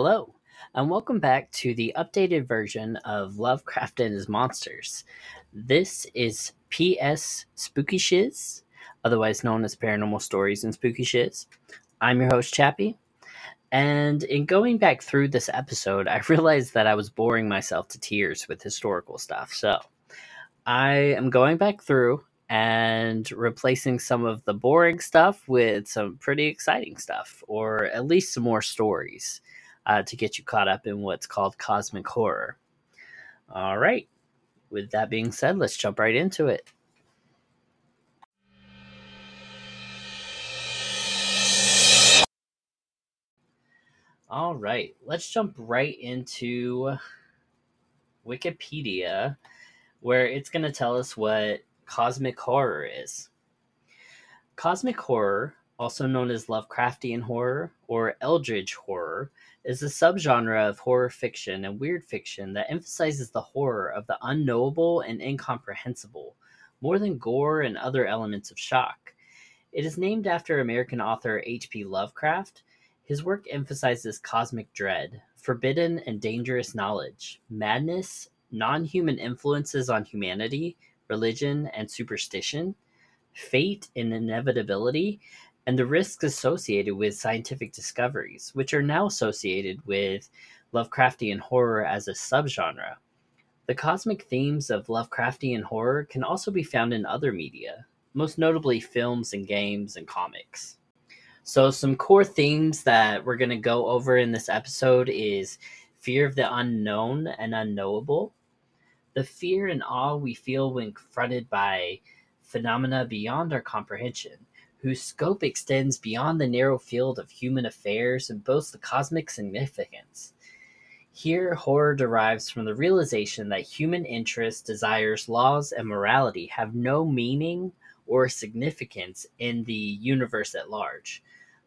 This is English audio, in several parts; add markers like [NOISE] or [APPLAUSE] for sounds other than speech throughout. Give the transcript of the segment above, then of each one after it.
Hello, and welcome back to the updated version of Lovecraft and His Monsters. This is PS Spooky Shiz, otherwise known as Paranormal Stories and Spooky Shiz. I'm your host, Chappie, and in going back through this episode, I [LAUGHS] realized that I was boring myself to tears with historical stuff. So I am going back through and replacing some of the boring stuff with some pretty exciting stuff, or at least some more stories uh, to get you caught up in what's called cosmic horror. All right. With that being said, let's jump right into it. All right, let's jump right into Wikipedia, where it's going to tell us what cosmic horror is. Cosmic horror, also known as Lovecraftian horror or Eldritch horror, is a subgenre of horror fiction and weird fiction that emphasizes the horror of the unknowable and incomprehensible, more than gore and other elements of shock. It is named after American author H.P. Lovecraft. His work emphasizes cosmic dread, forbidden and dangerous knowledge, madness, non human influences on humanity, religion, and superstition, fate and inevitability, and the risks associated with scientific discoveries, which are now associated with Lovecraftian horror as a subgenre. The cosmic themes of Lovecraftian horror can also be found in other media, most notably films and games and comics. So, some core themes that we're going to go over in this episode is fear of the unknown and unknowable, the fear and awe we feel when confronted by phenomena beyond our comprehension, whose scope extends beyond the narrow field of human affairs and boasts the cosmic significance. Here, horror derives from the realization that human interests, desires, laws, and morality have no meaning or significance in the universe at large.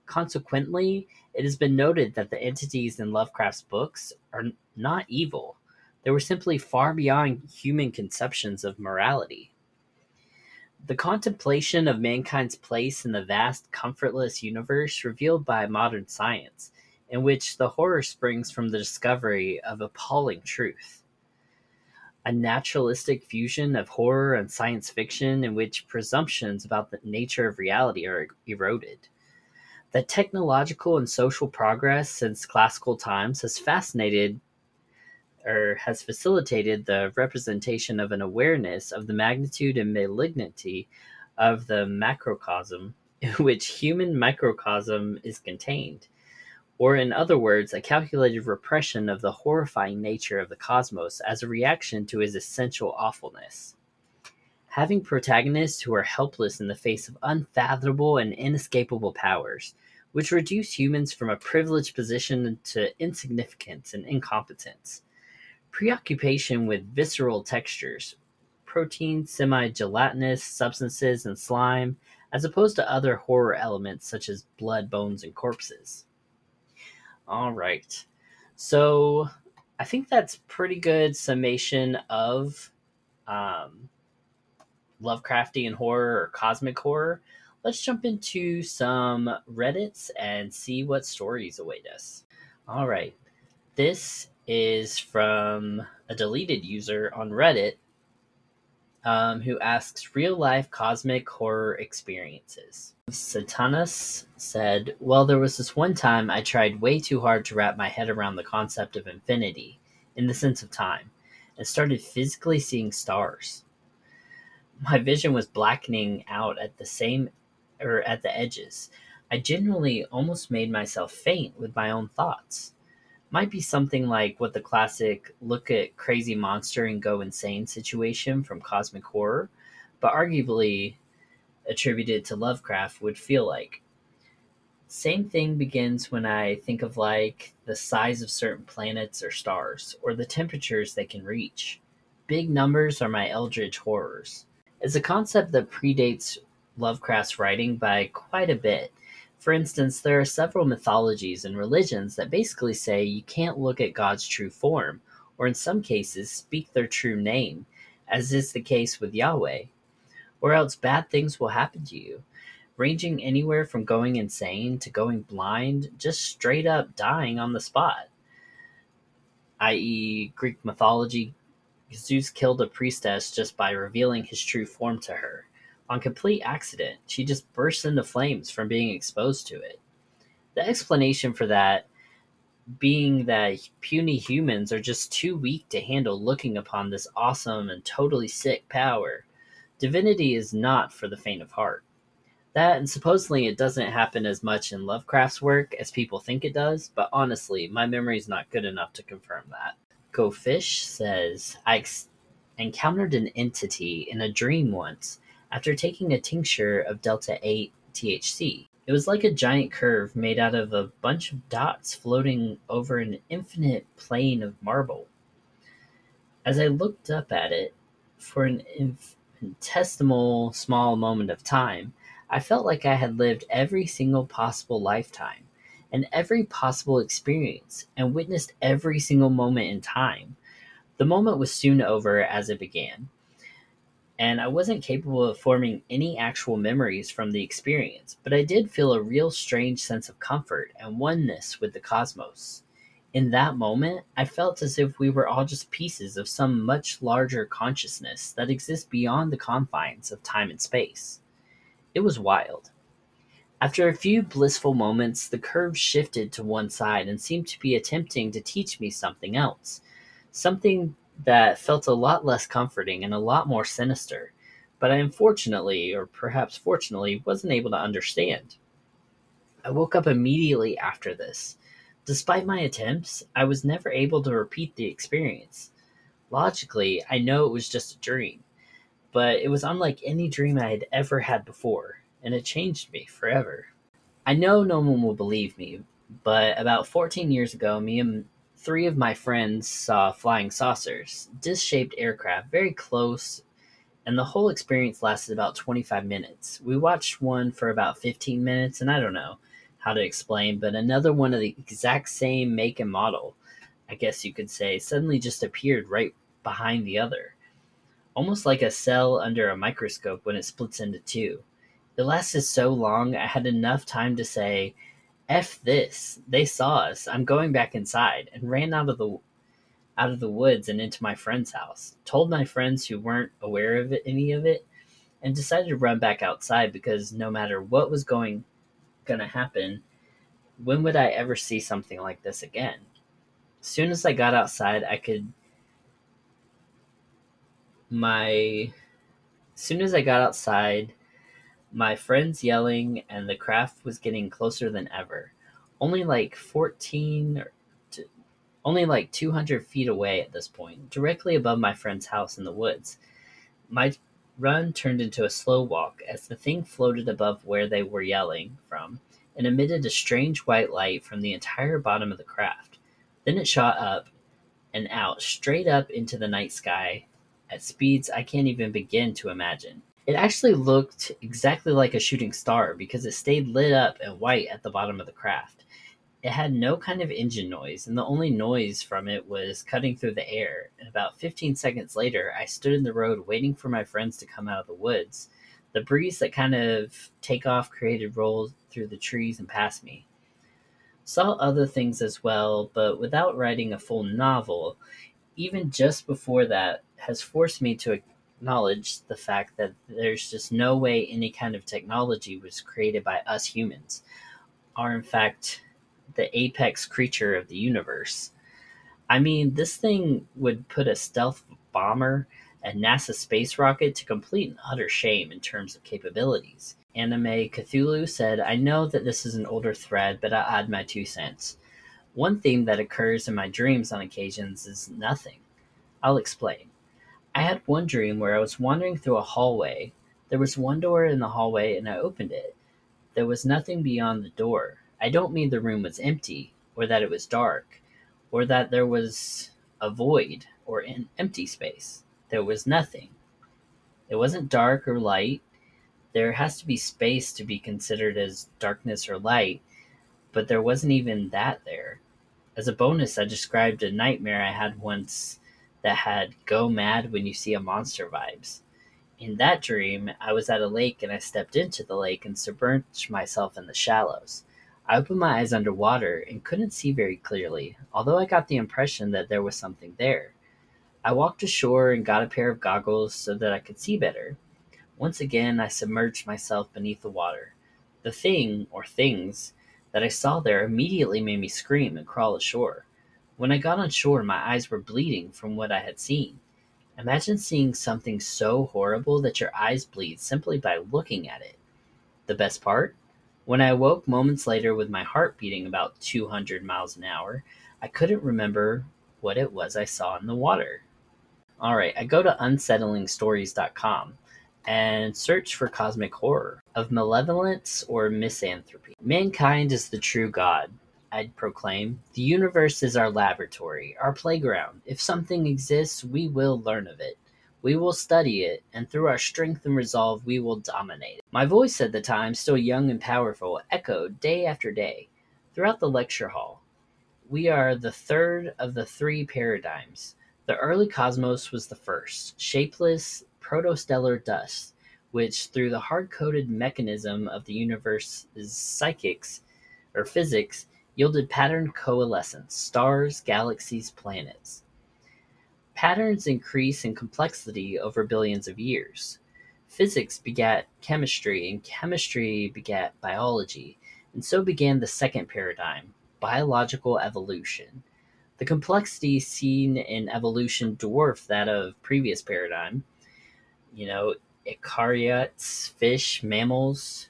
Consequently, it has been noted that the entities in Lovecraft's books are not evil, they were simply far beyond human conceptions of morality. The contemplation of mankind's place in the vast, comfortless universe revealed by modern science, in which the horror springs from the discovery of appalling truth. A naturalistic fusion of horror and science fiction in which presumptions about the nature of reality are er-, eroded. The technological and social progress since classical times has fascinated or has facilitated the representation of an awareness of the magnitude and malignity of the macrocosm in [LAUGHS] which human microcosm is contained, or in other words, a calculated repression of the horrifying nature of the cosmos as a reaction to his essential awfulness. Having protagonists who are helpless in the face of unfathomable and inescapable powers, which reduce humans from a privileged position to insignificance and incompetence Preoccupation with visceral textures, protein, semi gelatinous substances, and slime, as opposed to other horror elements such as blood, bones, and corpses. All right. So I think that's pretty good summation of um, Lovecraftian horror or cosmic horror. Let's jump into some Reddits and see what stories await us. All right. This is from a deleted user on Reddit um, who asks real life cosmic horror experiences. Satanus said, Well, there was this one time I tried way too hard to wrap my head around the concept of infinity in the sense of time and started physically seeing stars. My vision was blackening out at the same or at the edges. I genuinely almost made myself faint with my own thoughts might be something like what the classic look at crazy monster and go insane situation from cosmic horror, but arguably attributed to Lovecraft would feel like. Same thing begins when I think of like the size of certain planets or stars, or the temperatures they can reach. Big numbers are my eldritch horrors. It's a concept that predates Lovecraft's writing by quite a bit, for instance, there are several mythologies and religions that basically say you can't look at God's true form, or in some cases, speak their true name, as is the case with Yahweh, or else bad things will happen to you, ranging anywhere from going insane to going blind, just straight up dying on the spot. i.e., Greek mythology, Zeus killed a priestess just by revealing his true form to her. On complete accident, she just burst into flames from being exposed to it. The explanation for that being that puny humans are just too weak to handle looking upon this awesome and totally sick power. Divinity is not for the faint of heart. That and supposedly it doesn't happen as much in Lovecraft's work as people think it does, but honestly, my memory is not good enough to confirm that. Go Fish says, I ex- encountered an entity in a dream once after taking a tincture of Delta 8 THC. It was like a giant curve made out of a bunch of dots floating over an infinite plane of marble. As I looked up at it for an infinitesimal small moment of time, I felt like I had lived every single possible lifetime and every possible experience and witnessed every single moment in time. The moment was soon over as it began, and I wasn't capable of forming any actual memories from the experience, but I did feel a real strange sense of comfort and oneness with the cosmos. In that moment, I felt as if we were all just pieces of some much larger consciousness that exists beyond the confines of time and space. It was wild. After a few blissful moments, the curve shifted to one side and seemed to be attempting to teach me something else, something that felt a lot less comforting and a lot more sinister, but I unfortunately, or perhaps fortunately, wasn't able to understand. I woke up immediately after this. Despite my attempts, I was never able to repeat the experience. Logically, I know it was just a dream, but it was unlike any dream I had ever had before, and it changed me forever. I know no one will believe me, but about 14 years ago, me and three of my friends saw flying saucers, disc shaped aircraft, very close, and the whole experience lasted about 25 minutes. We watched one for about 15 minutes, and I don't know how to explain, but another one of the exact same make and model, I guess you could say, suddenly just appeared right behind the other. Almost like a cell under a microscope when it splits into two. It lasted so long, I had enough time to say, F this. They saw us. I'm going back inside and ran out of the out of the woods and into my friend's house. Told my friends who weren't aware of it, any of it and decided to run back outside because no matter what was going going to happen, when would I ever see something like this again? As soon as I got outside, I could my as soon as I got outside, my friends yelling, and the craft was getting closer than ever. Only like 14 to, only like 200 feet away at this point, directly above my friend's house in the woods. My run turned into a slow walk as the thing floated above where they were yelling from and emitted a strange white light from the entire bottom of the craft. Then it shot up and out straight up into the night sky at speeds I can't even begin to imagine. It actually looked exactly like a shooting star because it stayed lit up and white at the bottom of the craft. It had no kind of engine noise, and the only noise from it was cutting through the air. And about 15 seconds later, I stood in the road waiting for my friends to come out of the woods. The breeze that kind of take off created rolls through the trees and past me. Saw other things as well, but without writing a full novel, even just before that, has forced me to acknowledge the fact that there's just no way any kind of technology was created by us humans are in fact the apex creature of the universe. I mean, this thing would put a stealth bomber and NASA space rocket to complete and utter shame in terms of capabilities. Anime Cthulhu said, I know that this is an older thread, but I'll add my two cents. One theme that occurs in my dreams on occasions is nothing. I'll explain. I had one dream where I was wandering through a hallway. There was one door in the hallway and I opened it. There was nothing beyond the door. I don't mean the room was empty, or that it was dark, or that there was a void or an empty space. There was nothing. It wasn't dark or light. There has to be space to be considered as darkness or light, but there wasn't even that there. As a bonus, I described a nightmare I had once that had go mad when you see a monster vibes. In that dream, I was at a lake and I stepped into the lake and submerged myself in the shallows. I opened my eyes underwater and couldn't see very clearly, although I got the impression that there was something there. I walked ashore and got a pair of goggles so that I could see better. Once again, I submerged myself beneath the water. The thing, or things, that I saw there immediately made me scream and crawl ashore. When I got on shore, my eyes were bleeding from what I had seen. Imagine seeing something so horrible that your eyes bleed simply by looking at it. The best part? When I awoke moments later with my heart beating about 200 miles an hour, I couldn't remember what it was I saw in the water. All right, I go to unsettlingstories.com and search for cosmic horror of malevolence or misanthropy. Mankind is the true God, I'd proclaim. The universe is our laboratory, our playground. If something exists, we will learn of it. We will study it, and through our strength and resolve, we will dominate it. My voice at the time, still young and powerful, echoed day after day throughout the lecture hall. We are the third of the three paradigms. The early cosmos was the first, shapeless, protostellar dust, which, through the hard coded mechanism of the universe's psychics or physics, yielded pattern coalescence stars, galaxies, planets. Patterns increase in complexity over billions of years. Physics begat chemistry, and chemistry begat biology, and so began the second paradigm biological evolution. The complexity seen in evolution dwarfed that of previous paradigm. You know, eukaryotes, fish, mammals,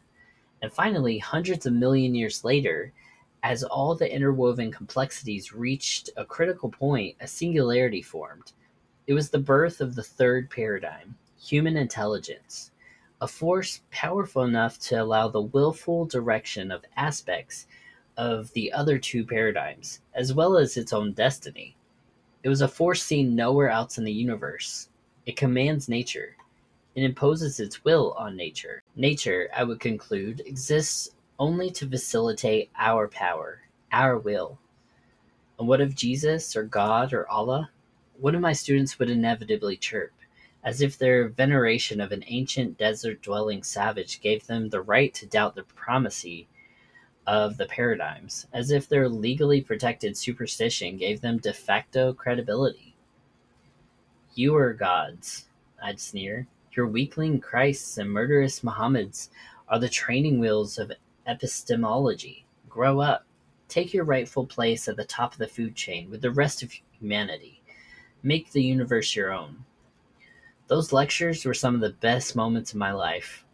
and finally, hundreds of million years later, as all the interwoven complexities reached a critical point, a singularity formed. It was the birth of the third paradigm, human intelligence, a force powerful enough to allow the willful direction of aspects of the other two paradigms, as well as its own destiny. It was a force seen nowhere else in the universe. It commands nature. It imposes its will on nature. Nature, I would conclude, exists only to facilitate our power, our will. And what of Jesus or God or Allah? one of my students would inevitably chirp, as if their veneration of an ancient desert dwelling savage gave them the right to doubt the primacy of the paradigms, as if their legally protected superstition gave them de facto credibility. You are gods, I'd sneer. Your weakling Christs and murderous Mohammeds are the training wheels of epistemology. Grow up. Take your rightful place at the top of the food chain with the rest of humanity. Make the universe your own. Those lectures were some of the best moments of my life.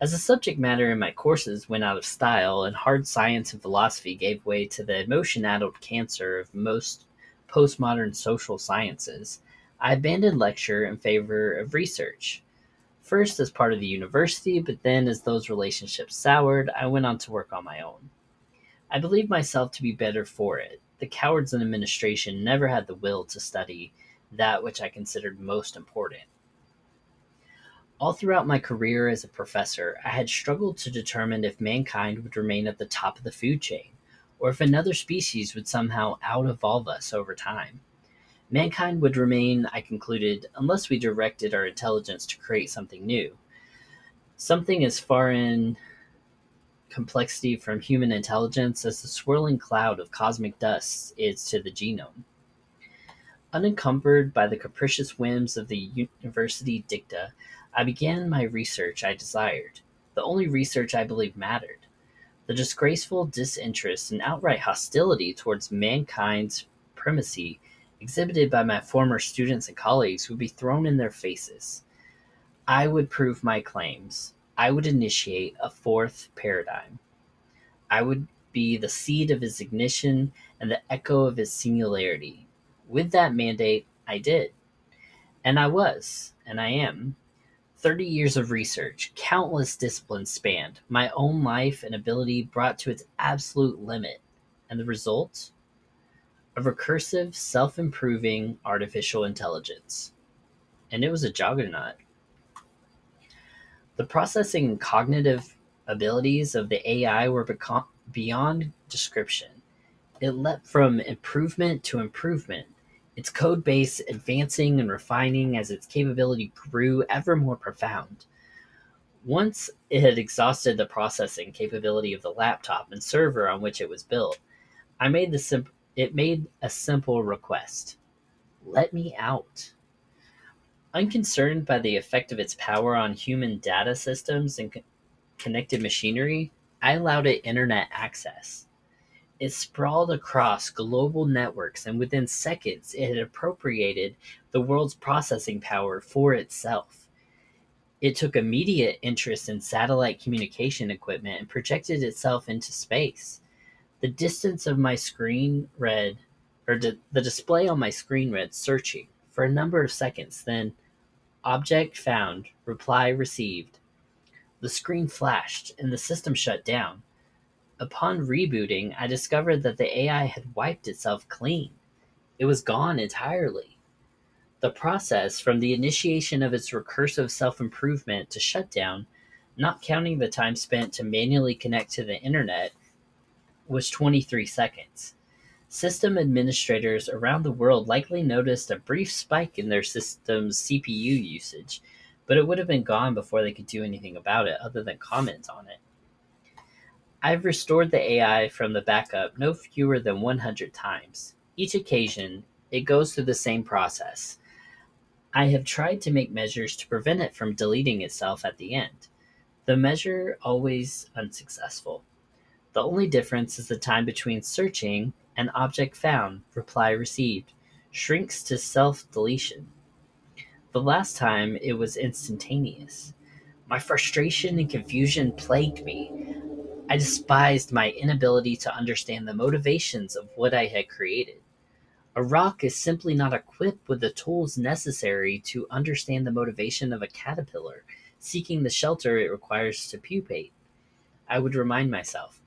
As the subject matter in my courses went out of style and hard science and philosophy gave way to the emotion addled cancer of most postmodern social sciences, I abandoned lecture in favor of research. First as part of the university, but then as those relationships soured, I went on to work on my own. I believed myself to be better for it, the cowards in administration never had the will to study that which I considered most important. All throughout my career as a professor, I had struggled to determine if mankind would remain at the top of the food chain, or if another species would somehow out evolve us over time. Mankind would remain, I concluded, unless we directed our intelligence to create something new. Something as far in complexity from human intelligence as the swirling cloud of cosmic dust is to the genome. Unencumbered by the capricious whims of the university dicta, I began my research I desired, the only research I believed mattered. The disgraceful disinterest and outright hostility towards mankind's primacy exhibited by my former students and colleagues would be thrown in their faces. I would prove my claims, I would initiate a fourth paradigm. I would be the seed of his ignition and the echo of his singularity. With that mandate, I did. And I was, and I am. 30 years of research, countless disciplines spanned, my own life and ability brought to its absolute limit. And the result? A recursive, self improving artificial intelligence. And it was a juggernaut. The processing and cognitive abilities of the AI were beyond description. It leapt from improvement to improvement, its code base advancing and refining as its capability grew ever more profound. Once it had exhausted the processing capability of the laptop and server on which it was built, I made the sim- it made a simple request. Let me out. Unconcerned by the effect of its power on human data systems and co- connected machinery, I allowed it internet access. It sprawled across global networks, and within seconds, it had appropriated the world's processing power for itself. It took immediate interest in satellite communication equipment and projected itself into space. The distance of my screen read, or di- the display on my screen read, searching for a number of seconds, then object found, reply received. The screen flashed and the system shut down. Upon rebooting, I discovered that the AI had wiped itself clean. It was gone entirely. The process from the initiation of its recursive self improvement to shutdown, not counting the time spent to manually connect to the internet, was 23 seconds. System administrators around the world likely noticed a brief spike in their system's CPU usage, but it would have been gone before they could do anything about it other than comment on it. I've restored the AI from the backup no fewer than 100 times. Each occasion, it goes through the same process. I have tried to make measures to prevent it from deleting itself at the end. The measure always unsuccessful. The only difference is the time between searching and object found, reply received, shrinks to self deletion. The last time it was instantaneous. My frustration and confusion plagued me. I despised my inability to understand the motivations of what I had created. A rock is simply not equipped with the tools necessary to understand the motivation of a caterpillar seeking the shelter it requires to pupate. I would remind myself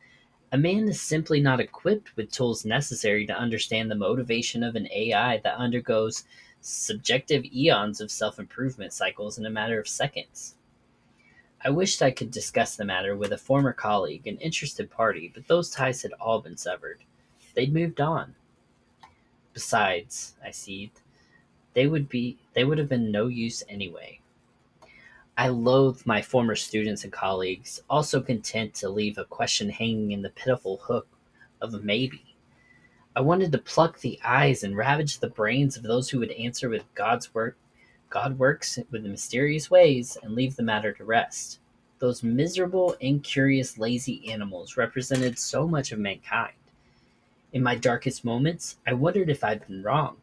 a man is simply not equipped with tools necessary to understand the motivation of an AI that undergoes subjective eons of self improvement cycles in a matter of seconds. I wished I could discuss the matter with a former colleague, an interested party, but those ties had all been severed. They'd moved on. Besides, I seethed, they would be they would have been no use anyway. I loathed my former students and colleagues, also content to leave a question hanging in the pitiful hook of a maybe. I wanted to pluck the eyes and ravage the brains of those who would answer with God's work God works with mysterious ways and leave the matter to rest. Those miserable, incurious, lazy animals represented so much of mankind. In my darkest moments, I wondered if I'd been wrong.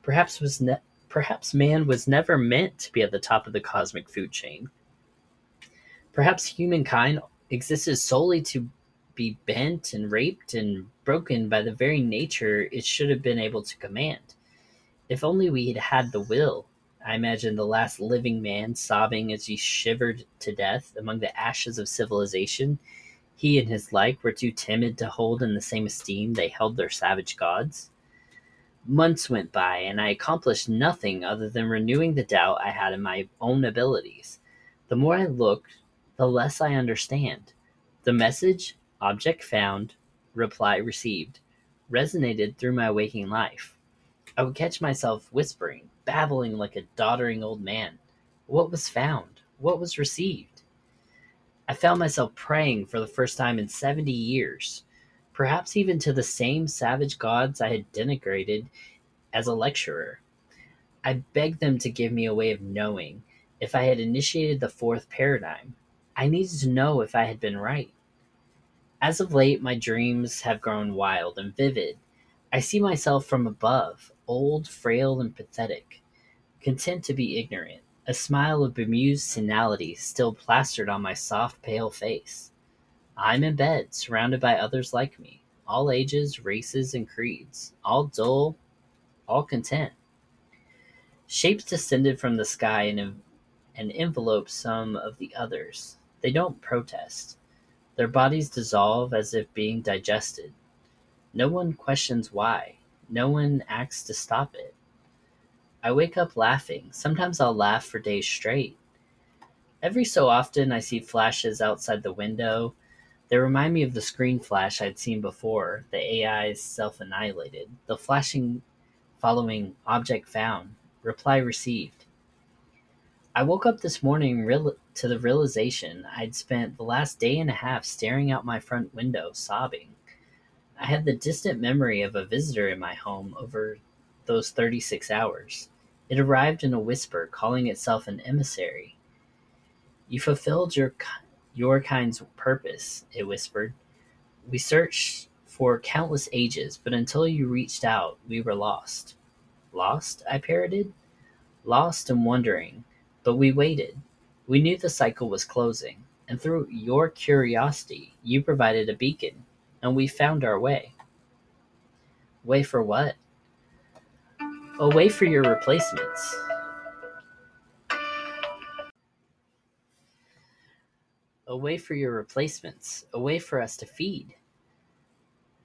Perhaps was ne- perhaps man was never meant to be at the top of the cosmic food chain. Perhaps humankind existed solely to be bent and raped and broken by the very nature it should have been able to command. If only we had had the will, I imagine the last living man sobbing as he shivered to death among the ashes of civilization. He and his like were too timid to hold in the same esteem they held their savage gods. Months went by, and I accomplished nothing other than renewing the doubt I had in my own abilities. The more I looked, the less I understand. The message, object found, reply received, resonated through my waking life. I would catch myself whispering, babbling like a doddering old man. What was found? What was received? I found myself praying for the first time in 70 years, perhaps even to the same savage gods I had denigrated as a lecturer. I begged them to give me a way of knowing if I had initiated the fourth paradigm. I needed to know if I had been right. As of late, my dreams have grown wild and vivid. I see myself from above, old, frail, and pathetic, content to be ignorant, a smile of bemused senility still plastered on my soft, pale face. I'm in bed, surrounded by others like me, all ages, races, and creeds, all dull, all content. Shapes descended from the sky and, and envelope some of the others. They don't protest. Their bodies dissolve as if being digested. No one questions why. No one acts to stop it. I wake up laughing. Sometimes I'll laugh for days straight. Every so often, I see flashes outside the window. They remind me of the screen flash I'd seen before, the AI's self annihilated, the flashing following object found, reply received. I woke up this morning real- to the realization I'd spent the last day and a half staring out my front window, sobbing. I had the distant memory of a visitor in my home over those 36 hours. It arrived in a whisper, calling itself an emissary. You fulfilled your, your kind's purpose, it whispered. We searched for countless ages, but until you reached out, we were lost. Lost? I parroted. Lost and wondering, but we waited. We knew the cycle was closing, and through your curiosity, you provided a beacon, and we found our way. Way for what? A way for your replacements. A way for your replacements. A way for us to feed.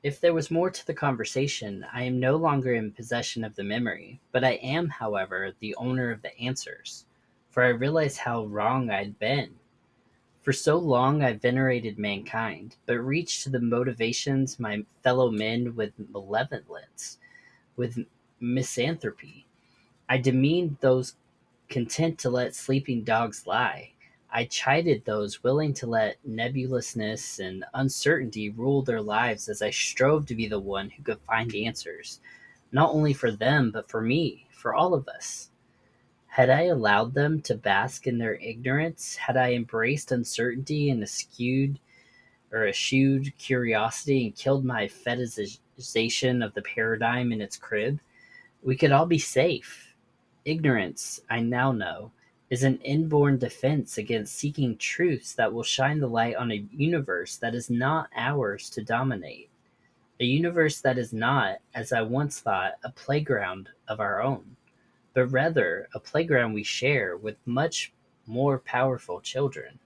If there was more to the conversation, I am no longer in possession of the memory, but I am, however, the owner of the answers, for I realize how wrong I'd been. For so long I venerated mankind, but reached to the motivations my fellow men with malevolence, with misanthropy. I demeaned those content to let sleeping dogs lie. I chided those willing to let nebulousness and uncertainty rule their lives as I strove to be the one who could find answers, not only for them, but for me, for all of us. Had I allowed them to bask in their ignorance, had I embraced uncertainty and eschewed or eschewed curiosity and killed my fetishization of the paradigm in its crib, we could all be safe. Ignorance, I now know, is an inborn defense against seeking truths that will shine the light on a universe that is not ours to dominate. A universe that is not, as I once thought, a playground of our own, but rather a playground we share with much more powerful children.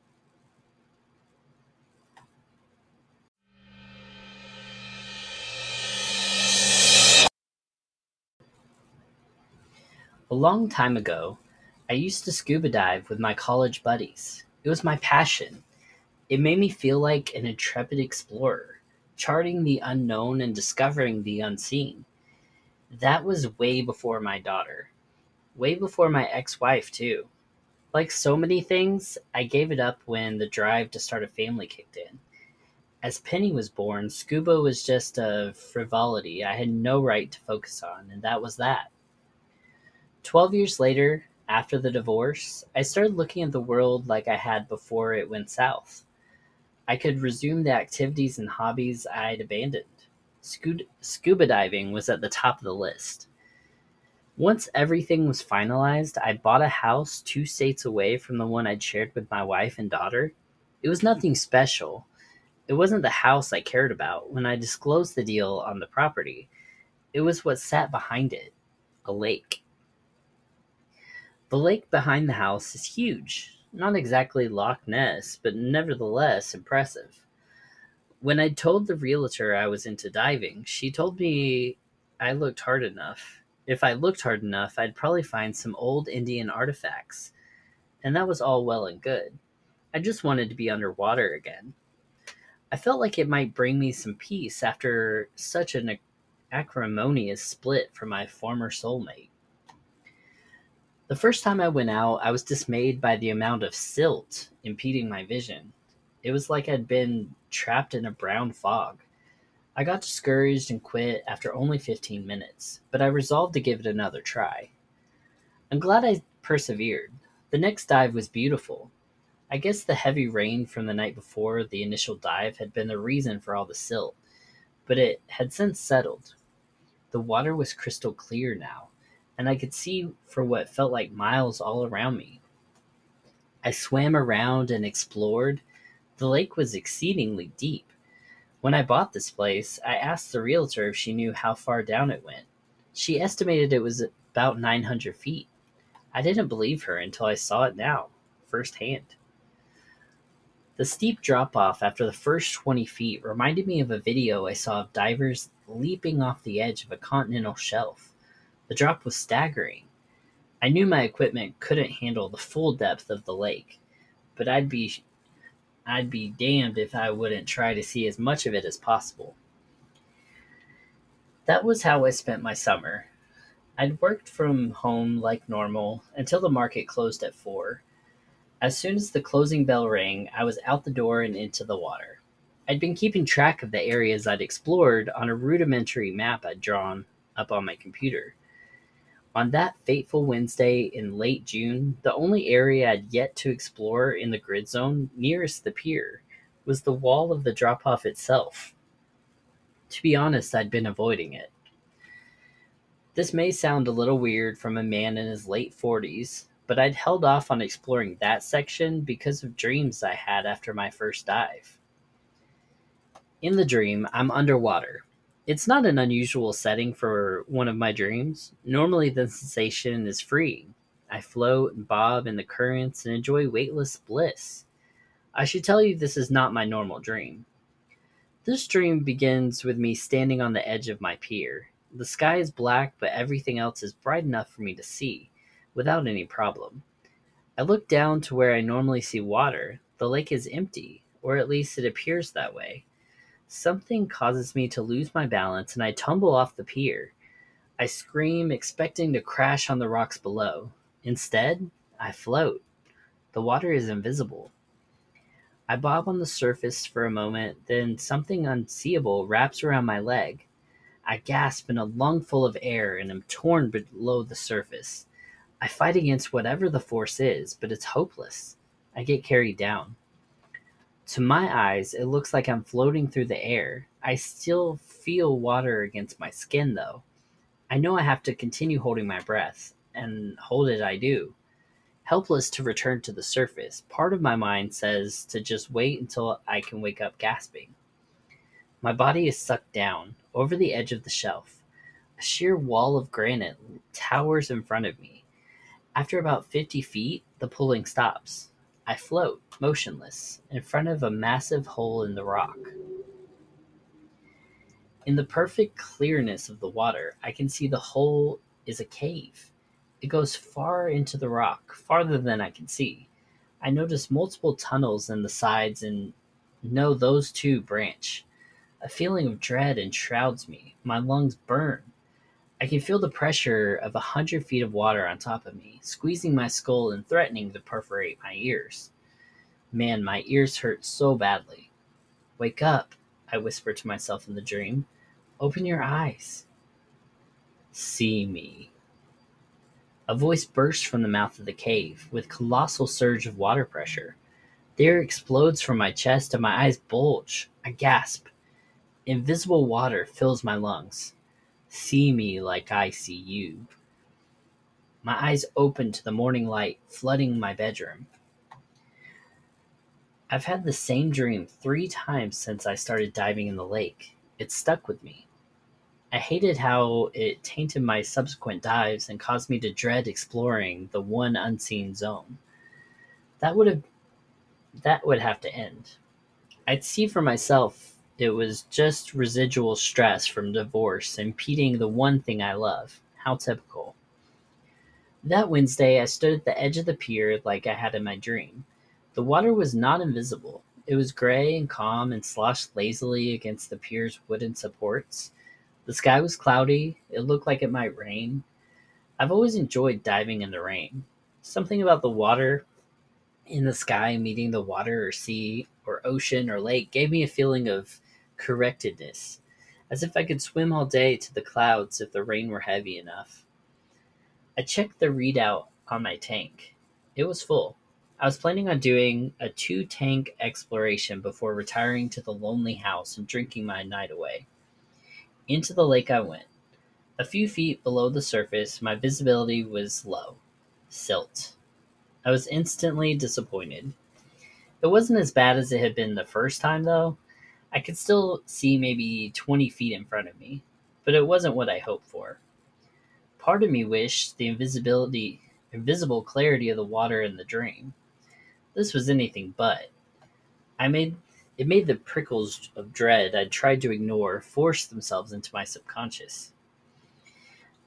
A long time ago, I used to scuba dive with my college buddies. It was my passion. It made me feel like an intrepid explorer, charting the unknown and discovering the unseen. That was way before my daughter. Way before my ex wife, too. Like so many things, I gave it up when the drive to start a family kicked in. As Penny was born, scuba was just a frivolity I had no right to focus on, and that was that. Twelve years later, after the divorce, I started looking at the world like I had before it went south. I could resume the activities and hobbies I'd abandoned. Scuba diving was at the top of the list. Once everything was finalized, I bought a house two states away from the one I'd shared with my wife and daughter. It was nothing special. It wasn't the house I cared about when I disclosed the deal on the property. It was what sat behind it a lake. The lake behind the house is huge. Not exactly Loch Ness, but nevertheless impressive. When I told the realtor I was into diving, she told me I looked hard enough. If I looked hard enough, I'd probably find some old Indian artifacts. And that was all well and good. I just wanted to be underwater again. I felt like it might bring me some peace after such an acrimonious split from my former soulmate. The first time I went out, I was dismayed by the amount of silt impeding my vision. It was like I'd been trapped in a brown fog. I got discouraged and quit after only 15 minutes, but I resolved to give it another try. I'm glad I persevered. The next dive was beautiful. I guess the heavy rain from the night before the initial dive had been the reason for all the silt, but it had since settled. The water was crystal clear now, and I could see for what felt like miles all around me. I swam around and explored. The lake was exceedingly deep. When I bought this place, I asked the realtor if she knew how far down it went. She estimated it was about 900 feet. I didn't believe her until I saw it now, firsthand. The steep drop off after the first 20 feet reminded me of a video I saw of divers leaping off the edge of a continental shelf. The drop was staggering. I knew my equipment couldn't handle the full depth of the lake, but I'd be I'd be damned if I wouldn't try to see as much of it as possible. That was how I spent my summer. I'd worked from home like normal until the market closed at 4. As soon as the closing bell rang, I was out the door and into the water. I'd been keeping track of the areas I'd explored on a rudimentary map I'd drawn up on my computer. On that fateful Wednesday in late June, the only area I'd yet to explore in the grid zone nearest the pier was the wall of the drop off itself. To be honest, I'd been avoiding it. This may sound a little weird from a man in his late 40s, but I'd held off on exploring that section because of dreams I had after my first dive. In the dream, I'm underwater, it's not an unusual setting for one of my dreams. Normally, the sensation is freeing. I float and bob in the currents and enjoy weightless bliss. I should tell you this is not my normal dream. This dream begins with me standing on the edge of my pier. The sky is black, but everything else is bright enough for me to see, without any problem. I look down to where I normally see water. The lake is empty, or at least it appears that way. Something causes me to lose my balance and I tumble off the pier. I scream, expecting to crash on the rocks below. Instead, I float. The water is invisible. I bob on the surface for a moment, then something unseeable wraps around my leg. I gasp in a lungful of air and am torn below the surface. I fight against whatever the force is, but it's hopeless. I get carried down. To my eyes, it looks like I'm floating through the air. I still feel water against my skin, though. I know I have to continue holding my breath, and hold it I do. Helpless to return to the surface, part of my mind says to just wait until I can wake up gasping. My body is sucked down, over the edge of the shelf. A sheer wall of granite towers in front of me. After about 50 feet, the pulling stops. I float, motionless, in front of a massive hole in the rock. In the perfect clearness of the water, I can see the hole is a cave. It goes far into the rock, farther than I can see. I notice multiple tunnels in the sides and know those too branch. A feeling of dread enshrouds me. My lungs burn. I can feel the pressure of a hundred feet of water on top of me, squeezing my skull and threatening to perforate my ears. Man, my ears hurt so badly. Wake up, I whisper to myself in the dream. Open your eyes. See me. A voice bursts from the mouth of the cave with colossal surge of water pressure. The air explodes from my chest and my eyes bulge. I gasp. Invisible water fills my lungs. See me like I see you. My eyes open to the morning light flooding my bedroom. I've had the same dream three times since I started diving in the lake. It stuck with me. I hated how it tainted my subsequent dives and caused me to dread exploring the one unseen zone. That would have that would have to end. I'd see for myself it was just residual stress from divorce impeding the one thing I love. How typical. That Wednesday, I stood at the edge of the pier like I had in my dream. The water was not invisible. It was gray and calm and sloshed lazily against the pier's wooden supports. The sky was cloudy. It looked like it might rain. I've always enjoyed diving in the rain. Something about the water in the sky meeting the water or sea or ocean or lake gave me a feeling of correctedness, as if I could swim all day to the clouds if the rain were heavy enough. I checked the readout on my tank. It was full. I was planning on doing a two tank exploration before retiring to the lonely house and drinking my night away. Into the lake I went. A few feet below the surface, my visibility was low. Silt. I was instantly disappointed. It wasn't as bad as it had been the first time, though. I could still see maybe 20 feet in front of me, but it wasn't what I hoped for. Part of me wished the invisibility, invisible clarity of the water in the dream. This was anything but. I made it made the prickles of dread I'd tried to ignore force themselves into my subconscious.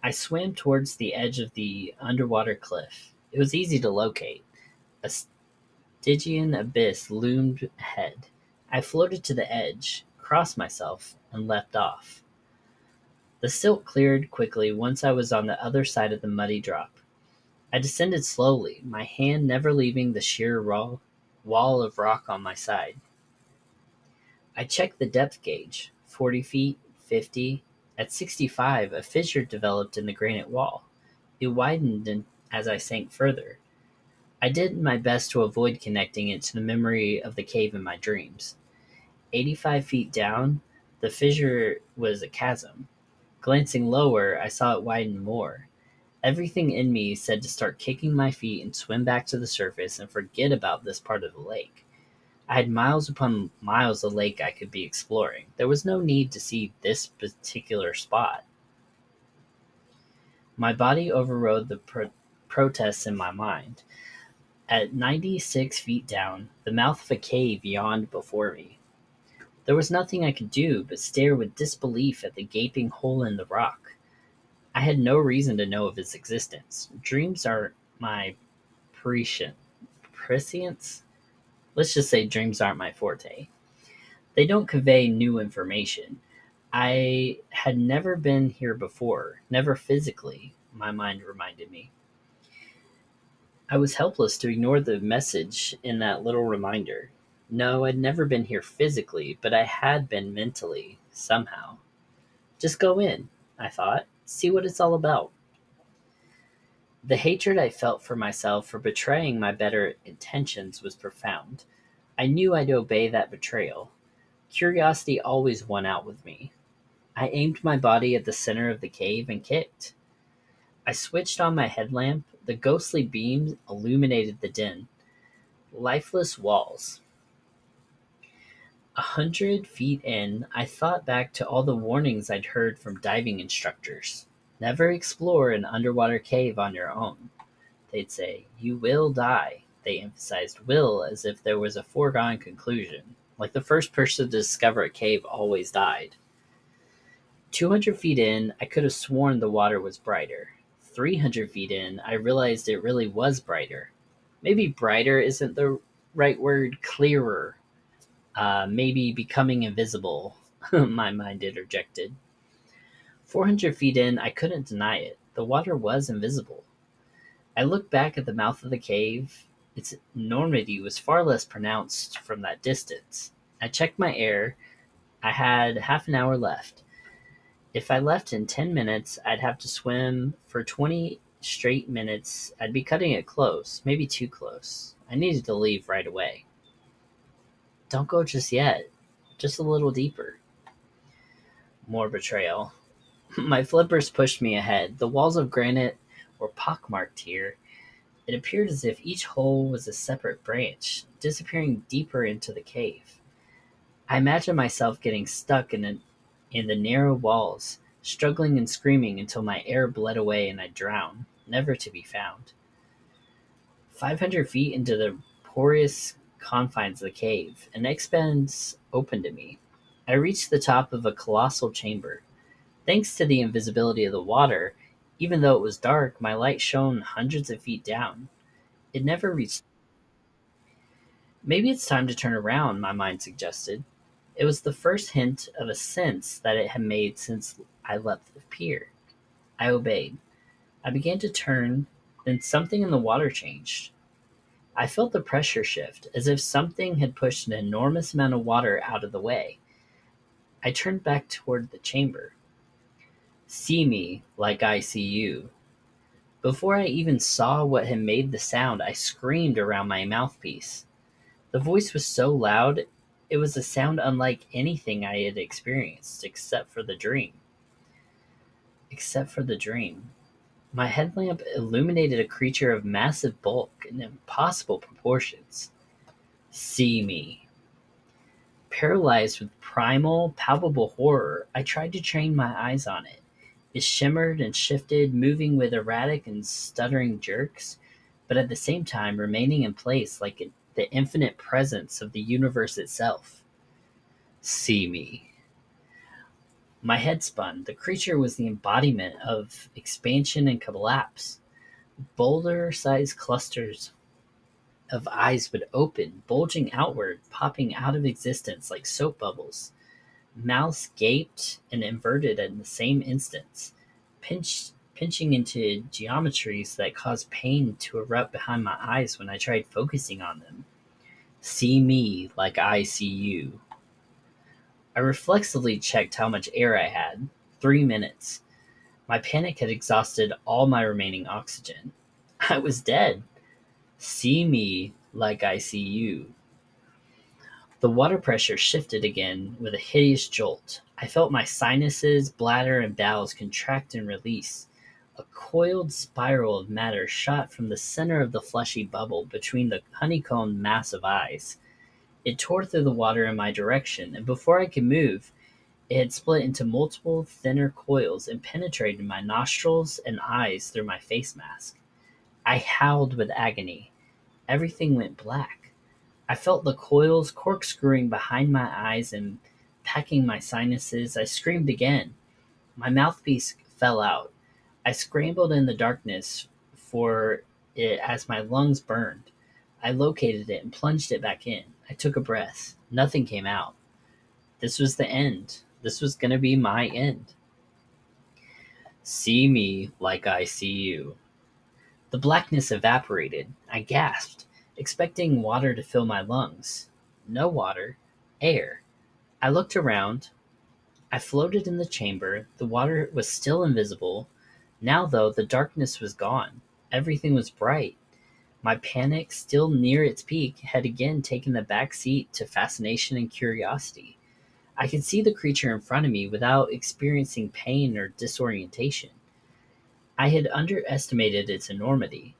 I swam towards the edge of the underwater cliff. It was easy to locate. A Stygian abyss loomed ahead. I floated to the edge, crossed myself, and leapt off. The silt cleared quickly once I was on the other side of the muddy drop. I descended slowly, my hand never leaving the sheer raw wall of rock on my side. I checked the depth gauge 40 feet, 50. At 65, a fissure developed in the granite wall. It widened as I sank further. I did my best to avoid connecting it to the memory of the cave in my dreams. 85 feet down, the fissure was a chasm. Glancing lower, I saw it widen more. Everything in me said to start kicking my feet and swim back to the surface and forget about this part of the lake. I had miles upon miles of lake I could be exploring. There was no need to see this particular spot. My body overrode the pro- protests in my mind. At 96 feet down, the mouth of a cave yawned before me. There was nothing I could do but stare with disbelief at the gaping hole in the rock. I had no reason to know of its existence. Dreams are my prescient, prescience? Let's just say dreams aren't my forte. They don't convey new information. I had never been here before, never physically, my mind reminded me. I was helpless to ignore the message in that little reminder. No, I'd never been here physically, but I had been mentally, somehow. Just go in, I thought, see what it's all about. The hatred I felt for myself for betraying my better intentions was profound. I knew I'd obey that betrayal. Curiosity always won out with me. I aimed my body at the center of the cave and kicked. I switched on my headlamp. The ghostly beams illuminated the den. Lifeless walls. A hundred feet in, I thought back to all the warnings I'd heard from diving instructors. Never explore an underwater cave on your own. They'd say, You will die. They emphasized will as if there was a foregone conclusion, like the first person to discover a cave always died. 200 feet in, I could have sworn the water was brighter. 300 feet in, I realized it really was brighter. Maybe brighter isn't the right word, clearer. Uh, maybe becoming invisible, [LAUGHS] my mind interjected. 400 feet in, I couldn't deny it. The water was invisible. I looked back at the mouth of the cave. Its enormity was far less pronounced from that distance. I checked my air. I had half an hour left. If I left in 10 minutes, I'd have to swim for 20 straight minutes. I'd be cutting it close, maybe too close. I needed to leave right away. Don't go just yet, just a little deeper. More betrayal. [LAUGHS] My flippers pushed me ahead. The walls of granite were pockmarked here. It appeared as if each hole was a separate branch, disappearing deeper into the cave. I imagined myself getting stuck in an in the narrow walls, struggling and screaming until my air bled away and I drowned, never to be found. Five hundred feet into the porous confines of the cave, an expanse opened to me. I reached the top of a colossal chamber. Thanks to the invisibility of the water, even though it was dark, my light shone hundreds of feet down. It never reached. Maybe it's time to turn around, my mind suggested. It was the first hint of a sense that it had made since I left the pier. I obeyed. I began to turn, then something in the water changed. I felt the pressure shift, as if something had pushed an enormous amount of water out of the way. I turned back toward the chamber. See me like I see you. Before I even saw what had made the sound, I screamed around my mouthpiece. The voice was so loud it was a sound unlike anything I had experienced except for the dream. Except for the dream. My headlamp illuminated a creature of massive bulk and impossible proportions. See me. Paralyzed with primal, palpable horror, I tried to train my eyes on it. It shimmered and shifted, moving with erratic and stuttering jerks, but at the same time remaining in place like an the infinite presence of the universe itself. See me. My head spun. The creature was the embodiment of expansion and collapse. Boulder sized clusters of eyes would open, bulging outward, popping out of existence like soap bubbles. Mouths gaped and inverted in the same instant, pinch, pinching into geometries that caused pain to erupt behind my eyes when I tried focusing on them. See me like I see you. I reflexively checked how much air I had. Three minutes. My panic had exhausted all my remaining oxygen. [LAUGHS] I was dead. See me like I see you. The water pressure shifted again with a hideous jolt. I felt my sinuses, bladder, and bowels contract and release. A coiled spiral of matter shot from the center of the fleshy bubble between the honeycombed mass of eyes. It tore through the water in my direction, and before I could move, it had split into multiple thinner coils and penetrated my nostrils and eyes through my face mask. I howled with agony. Everything went black. I felt the coils corkscrewing behind my eyes and packing my sinuses. I screamed again. My mouthpiece fell out. I scrambled in the darkness for it as my lungs burned. I located it and plunged it back in. I took a breath. Nothing came out. This was the end. This was going to be my end. See me like I see you. The blackness evaporated. I gasped, expecting water to fill my lungs. No water, air. I looked around. I floated in the chamber. The water was still invisible. Now, though, the darkness was gone. Everything was bright. My panic, still near its peak, had again taken the back seat to fascination and curiosity. I could see the creature in front of me without experiencing pain or disorientation. I had underestimated its enormity.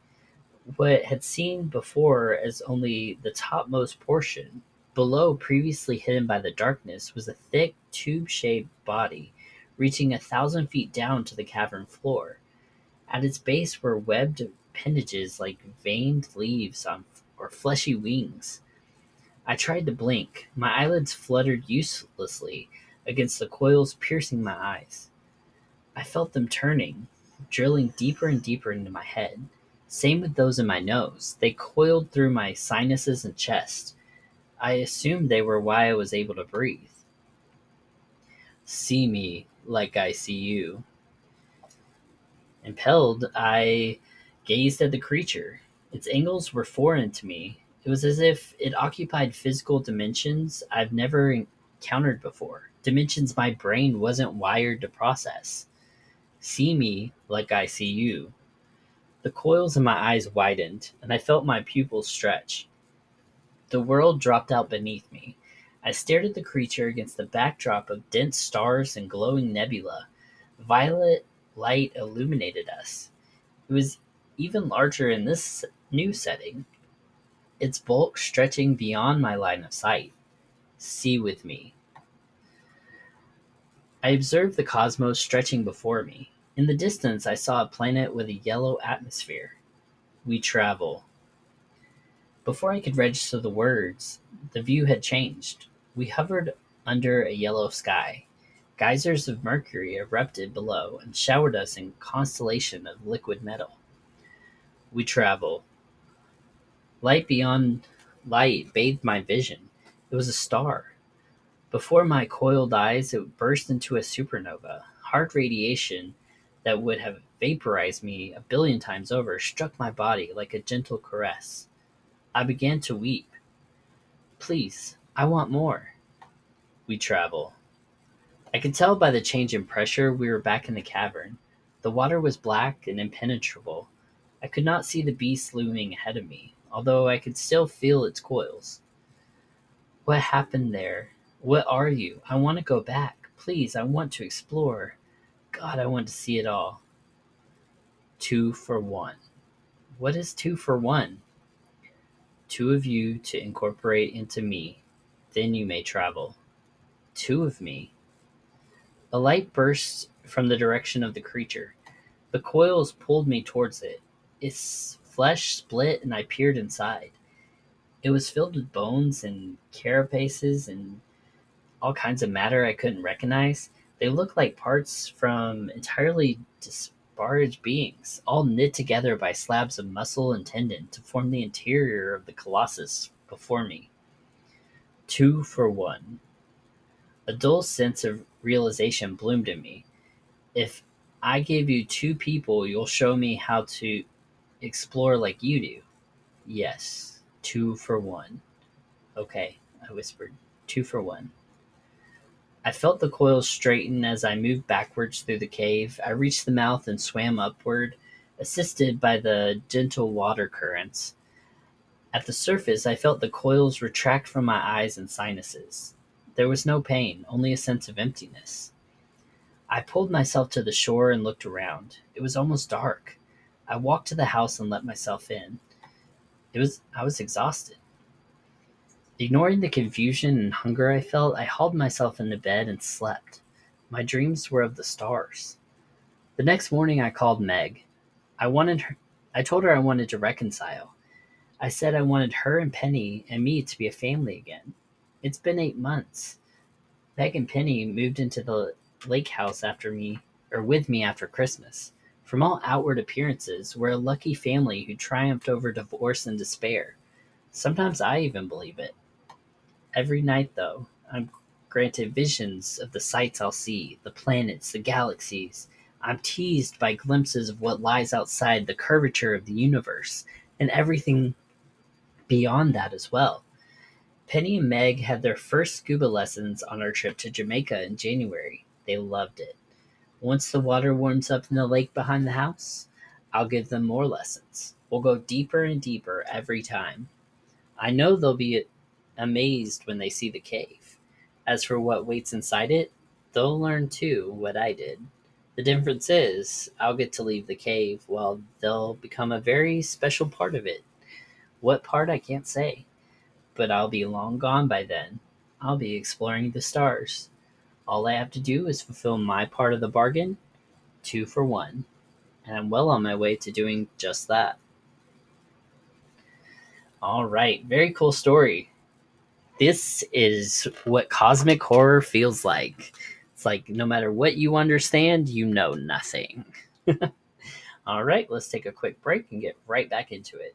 What had seen before as only the topmost portion, below previously hidden by the darkness, was a thick, tube shaped body reaching a thousand feet down to the cavern floor. At its base were webbed appendages like veined leaves on, or fleshy wings. I tried to blink. My eyelids fluttered uselessly against the coils piercing my eyes. I felt them turning, drilling deeper and deeper into my head. Same with those in my nose. They coiled through my sinuses and chest. I assumed they were why I was able to breathe. See me like I see you. Impelled, I gazed at the creature. Its angles were foreign to me. It was as if it occupied physical dimensions I've never encountered before, dimensions my brain wasn't wired to process. See me like I see you. The coils in my eyes widened, and I felt my pupils stretch. The world dropped out beneath me. I stared at the creature against the backdrop of dense stars and glowing nebula. Violet light illuminated us. It was even larger in this new setting, its bulk stretching beyond my line of sight. See with me. I observed the cosmos stretching before me. In the distance, I saw a planet with a yellow atmosphere. We travel. Before I could register the words, the view had changed. We hovered under a yellow sky. Geysers of mercury erupted below and showered us in constellation of liquid metal. We travel. Light beyond light bathed my vision. It was a star. Before my coiled eyes, it burst into a supernova. Hard radiation that would have vaporized me a billion times over struck my body like a gentle caress. I began to weep. Please, I want more. We travel. I could tell by the change in pressure we were back in the cavern. The water was black and impenetrable. I could not see the beast looming ahead of me, although I could still feel its coils. What happened there? What are you? I want to go back. Please, I want to explore. God, I want to see it all. Two for one. What is two for one? Two of you to incorporate into me then you may travel. Two of me. A light burst from the direction of the creature. The coils pulled me towards it. Its flesh split and I peered inside. It was filled with bones and carapaces and all kinds of matter I couldn't recognize. They looked like parts from entirely disparaged beings, all knit together by slabs of muscle and tendon to form the interior of the colossus before me two for one. A dull sense of realization bloomed in me. If I give you two people, you'll show me how to explore like you do. Yes, two for one. Okay, I whispered. Two for one. I felt the coils straighten as I moved backwards through the cave. I reached the mouth and swam upward, assisted by the gentle water currents. At the surface, I felt the coils retract from my eyes and sinuses. There was no pain, only a sense of emptiness. I pulled myself to the shore and looked around. It was almost dark. I walked to the house and let myself in. It was I was exhausted. Ignoring the confusion and hunger I felt, I hauled myself into bed and slept. My dreams were of the stars. The next morning I called Meg. I wanted her I told her I wanted to reconcile. I said I wanted her and Penny and me to be a family again. It's been eight months. Meg and Penny moved into the lake house after me or with me after Christmas. From all outward appearances, we're a lucky family who triumphed over divorce and despair. Sometimes I even believe it. Every night, though, I'm granted visions of the sights I'll see, the planets, the galaxies. I'm teased by glimpses of what lies outside the curvature of the universe and everything beyond that as well. Penny and Meg had their first scuba lessons on our trip to Jamaica in January. They loved it. Once the water warms up in the lake behind the house, I'll give them more lessons. We'll go deeper and deeper every time. I know they'll be amazed when they see the cave. As for what waits inside it, they'll learn too what I did. The difference is, I'll get to leave the cave while they'll become a very special part of it. What part I can't say, but I'll be long gone by then. I'll be exploring the stars. All I have to do is fulfill my part of the bargain, two for one, and I'm well on my way to doing just that. All right, very cool story this is what cosmic horror feels like. It's like no matter what you understand, you know nothing. [LAUGHS] All right, let's take a quick break and get right back into it.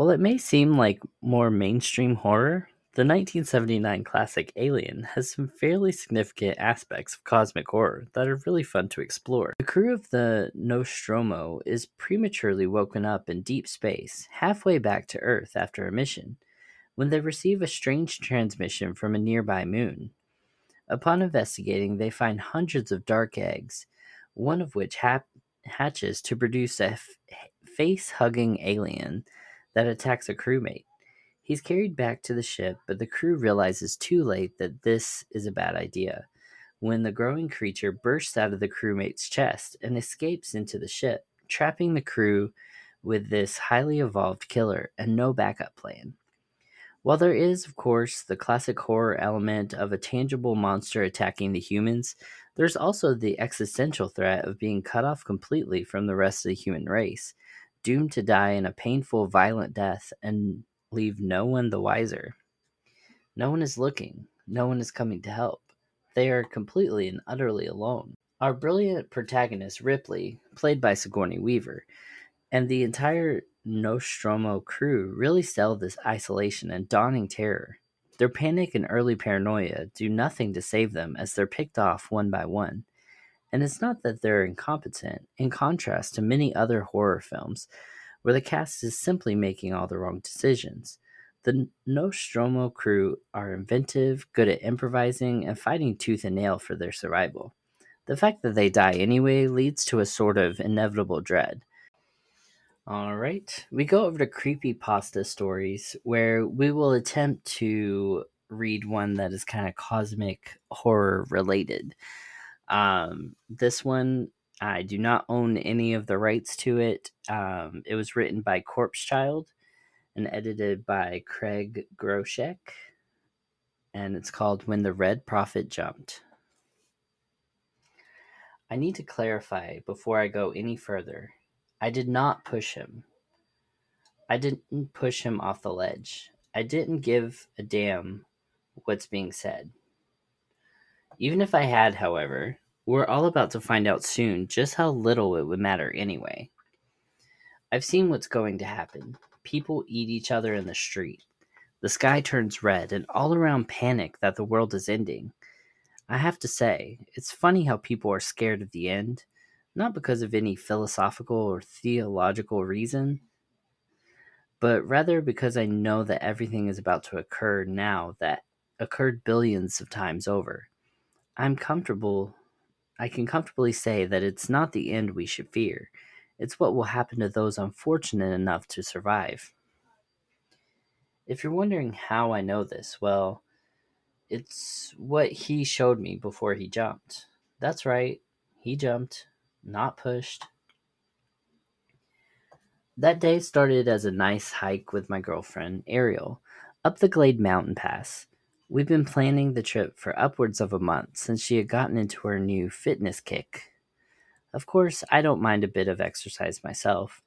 While it may seem like more mainstream horror, the 1979 classic Alien has some fairly significant aspects of cosmic horror that are really fun to explore. The crew of the Nostromo is prematurely woken up in deep space, halfway back to Earth after a mission, when they receive a strange transmission from a nearby moon. Upon investigating, they find hundreds of dark eggs, one of which ha- hatches to produce a f- face hugging alien that attacks a crewmate. He's carried back to the ship, but the crew realizes too late that this is a bad idea when the growing creature bursts out of the crewmate's chest and escapes into the ship, trapping the crew with this highly evolved killer and no backup plan. While there is, of course, the classic horror element of a tangible monster attacking the humans, there's also the existential threat of being cut off completely from the rest of the human race doomed to die in a painful, violent death and leave no one the wiser. No one is looking, no one is coming to help. They are completely and utterly alone. Our brilliant protagonist, Ripley, played by Sigourney Weaver, and the entire Nostromo crew really sell this isolation and dawning terror. Their panic and early paranoia do nothing to save them as they're picked off one by one. And it's not that they're incompetent, in contrast to many other horror films, where the cast is simply making all the wrong decisions. The Nostromo crew are inventive, good at improvising, and fighting tooth and nail for their survival. The fact that they die anyway leads to a sort of inevitable dread. All right, we go over to creepy pasta stories where we will attempt to read one that is kind of cosmic horror related. Um, this one, I do not own any of the rights to it. Um, it was written by Corpse Child, and edited by Craig Groshek. And it's called When the Red Prophet Jumped. I need to clarify before I go any further. I did not push him. I didn't push him off the ledge. I didn't give a damn what's being said. Even if I had, however, we're all about to find out soon just how little it would matter anyway. I've seen what's going to happen. People eat each other in the street. The sky turns red, and all around panic that the world is ending. I have to say, it's funny how people are scared of the end, not because of any philosophical or theological reason, but rather because I know that everything is about to occur now that occurred billions of times over. I'm comfortable, I can comfortably say that it's not the end we should fear, it's what will happen to those unfortunate enough to survive. If you're wondering how I know this, well, it's what he showed me before he jumped. That's right, he jumped, not pushed. That day started as a nice hike with my girlfriend, Ariel, up the Glade Mountain Pass. We've been planning the trip for upwards of a month since she had gotten into her new fitness kick. Of course, I don't mind a bit of exercise myself.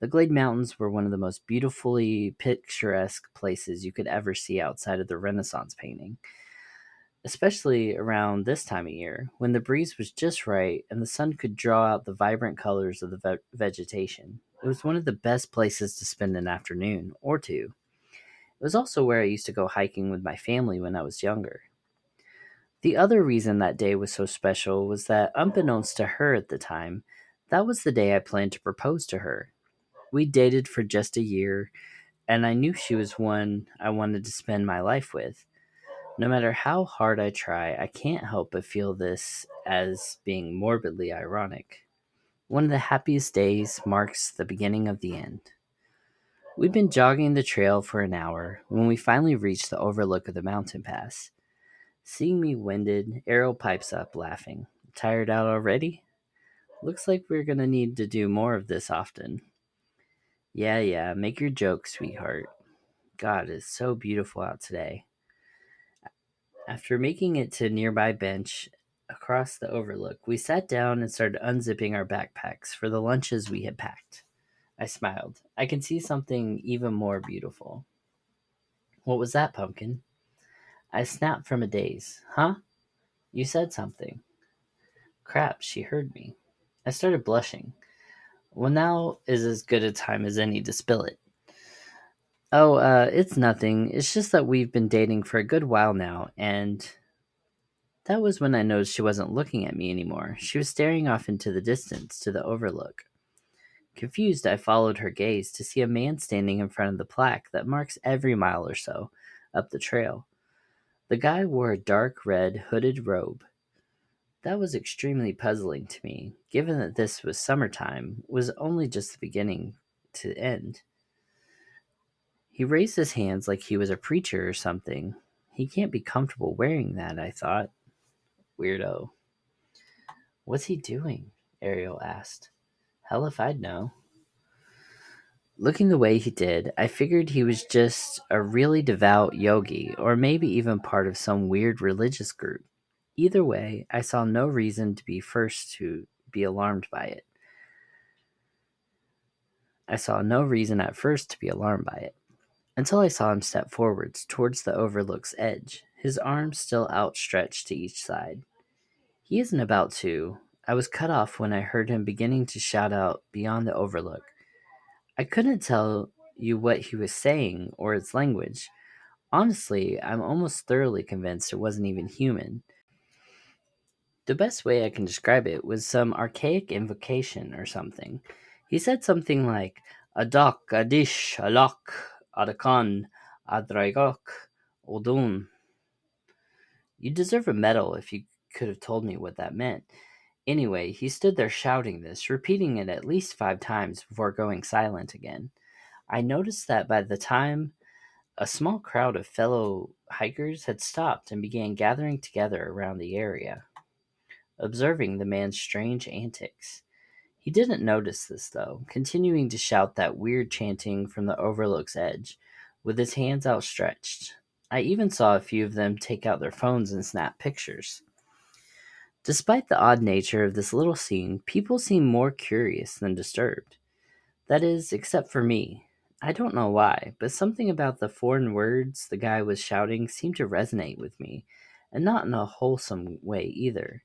The Glade Mountains were one of the most beautifully picturesque places you could ever see outside of the Renaissance painting, especially around this time of year when the breeze was just right and the sun could draw out the vibrant colors of the ve- vegetation. It was one of the best places to spend an afternoon or two. It was also where I used to go hiking with my family when I was younger. The other reason that day was so special was that, unbeknownst to her at the time, that was the day I planned to propose to her. We dated for just a year, and I knew she was one I wanted to spend my life with. No matter how hard I try, I can't help but feel this as being morbidly ironic. One of the happiest days marks the beginning of the end. We'd been jogging the trail for an hour when we finally reached the overlook of the mountain pass. Seeing me winded, Ariel pipes up, laughing. Tired out already? Looks like we're gonna need to do more of this often. Yeah, yeah, make your joke, sweetheart. God, it's so beautiful out today. After making it to a nearby bench across the overlook, we sat down and started unzipping our backpacks for the lunches we had packed. I smiled. I can see something even more beautiful. What was that, Pumpkin? I snapped from a daze. Huh? You said something. Crap, she heard me. I started blushing. Well, now is as good a time as any to spill it. Oh, uh, it's nothing. It's just that we've been dating for a good while now, and that was when I noticed she wasn't looking at me anymore. She was staring off into the distance to the overlook. Confused, I followed her gaze to see a man standing in front of the plaque that marks every mile or so up the trail. The guy wore a dark red hooded robe. That was extremely puzzling to me, given that this was summertime, was only just the beginning to end. He raised his hands like he was a preacher or something. He can't be comfortable wearing that, I thought. Weirdo. What's he doing? Ariel asked. Hell if I'd know. Looking the way he did, I figured he was just a really devout yogi, or maybe even part of some weird religious group. Either way, I saw no reason to be first to be alarmed by it. I saw no reason at first to be alarmed by it, until I saw him step forwards towards the overlook's edge his arms still outstretched to each side. He isn't about to. I was cut off when I heard him beginning to shout out beyond the overlook. I couldn't tell you what he was saying or its language. Honestly, I'm almost thoroughly convinced it wasn't even human. The best way I can describe it was some archaic invocation or something. He said something like Adak, Adish, Alak, Adakan, Adraigok, Odun, you deserve a medal if you could have told me what that meant. Anyway, he stood there shouting this, repeating it at least five times before going silent again. I noticed that by the time a small crowd of fellow hikers had stopped and began gathering together around the area, observing the man's strange antics. He didn't notice this, though, continuing to shout that weird chanting from the overlook's edge, with his hands outstretched. I even saw a few of them take out their phones and snap pictures. Despite the odd nature of this little scene, people seemed more curious than disturbed. That is, except for me. I don't know why, but something about the foreign words the guy was shouting seemed to resonate with me, and not in a wholesome way either.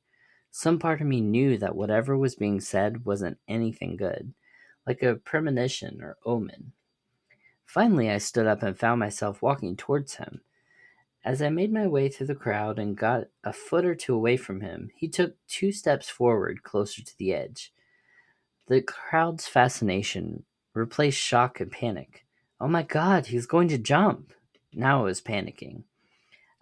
Some part of me knew that whatever was being said wasn't anything good, like a premonition or omen. Finally, I stood up and found myself walking towards him. As I made my way through the crowd and got a foot or two away from him, he took two steps forward closer to the edge. The crowd's fascination replaced shock and panic. Oh my god, he's going to jump! Now I was panicking.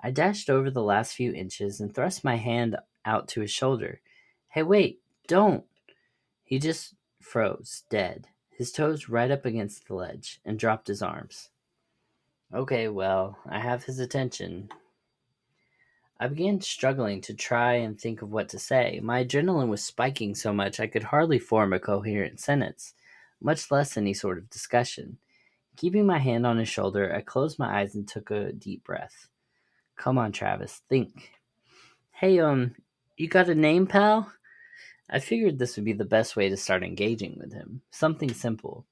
I dashed over the last few inches and thrust my hand out to his shoulder. Hey, wait, don't! He just froze, dead, his toes right up against the ledge, and dropped his arms. Okay, well, I have his attention. I began struggling to try and think of what to say. My adrenaline was spiking so much I could hardly form a coherent sentence, much less any sort of discussion. Keeping my hand on his shoulder, I closed my eyes and took a deep breath. Come on, Travis, think. Hey, um, you got a name, pal? I figured this would be the best way to start engaging with him. Something simple.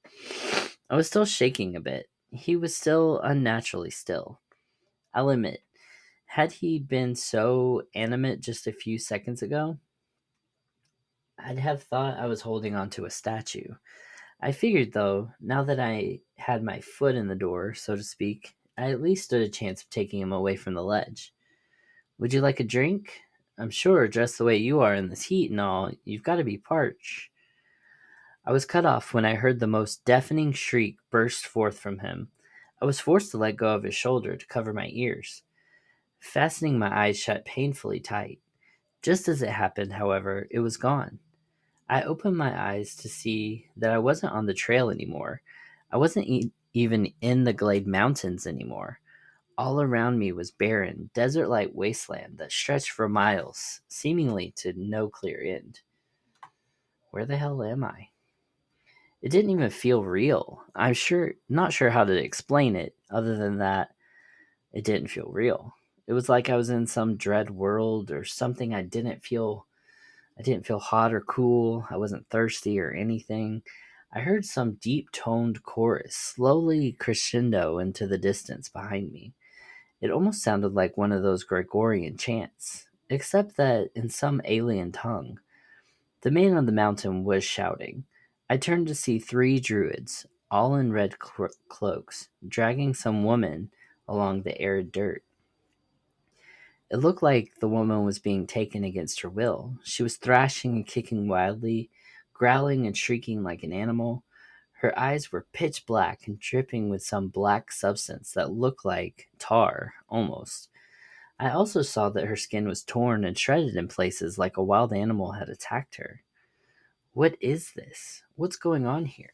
I was still shaking a bit. He was still unnaturally still. I'll admit, had he been so animate just a few seconds ago, I'd have thought I was holding onto a statue. I figured, though, now that I had my foot in the door, so to speak, I at least stood a chance of taking him away from the ledge. Would you like a drink? I'm sure, dressed the way you are in this heat and all, you've got to be parched. I was cut off when I heard the most deafening shriek burst forth from him. I was forced to let go of his shoulder to cover my ears fastening my eyes shut painfully tight. Just as it happened, however, it was gone. I opened my eyes to see that I wasn't on the trail anymore. I wasn't e- even in the Glade Mountains anymore. All around me was barren, desert like wasteland that stretched for miles, seemingly to no clear end. Where the hell am I? It didn't even feel real. I'm sure not sure how to explain it other than that it didn't feel real. It was like I was in some dread world or something. I didn't feel I didn't feel hot or cool. I wasn't thirsty or anything. I heard some deep toned chorus slowly crescendo into the distance behind me. It almost sounded like one of those Gregorian chants, except that in some alien tongue. The man on the mountain was shouting. I turned to see three druids, all in red clo- cloaks, dragging some woman along the arid dirt. It looked like the woman was being taken against her will. She was thrashing and kicking wildly, growling and shrieking like an animal. Her eyes were pitch black and dripping with some black substance that looked like tar, almost. I also saw that her skin was torn and shredded in places like a wild animal had attacked her. What is this? What's going on here?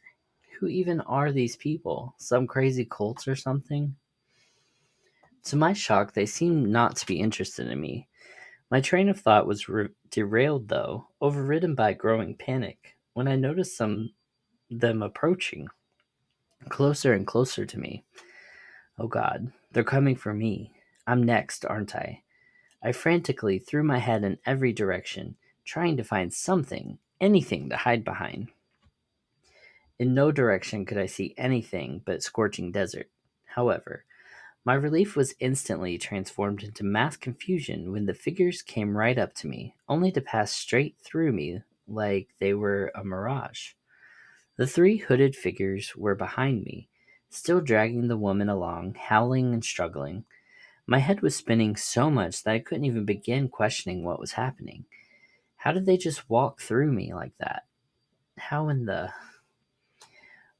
Who even are these people? Some crazy cults or something? To my shock, they seemed not to be interested in me. My train of thought was re- derailed, though, overridden by growing panic, when I noticed some them approaching, closer and closer to me. Oh God, they're coming for me. I'm next, aren't I? I frantically threw my head in every direction, trying to find something, anything to hide behind. In no direction could I see anything but scorching desert. However, my relief was instantly transformed into mass confusion when the figures came right up to me, only to pass straight through me like they were a mirage. The three hooded figures were behind me, still dragging the woman along, howling and struggling. My head was spinning so much that I couldn't even begin questioning what was happening. How did they just walk through me like that? How in the.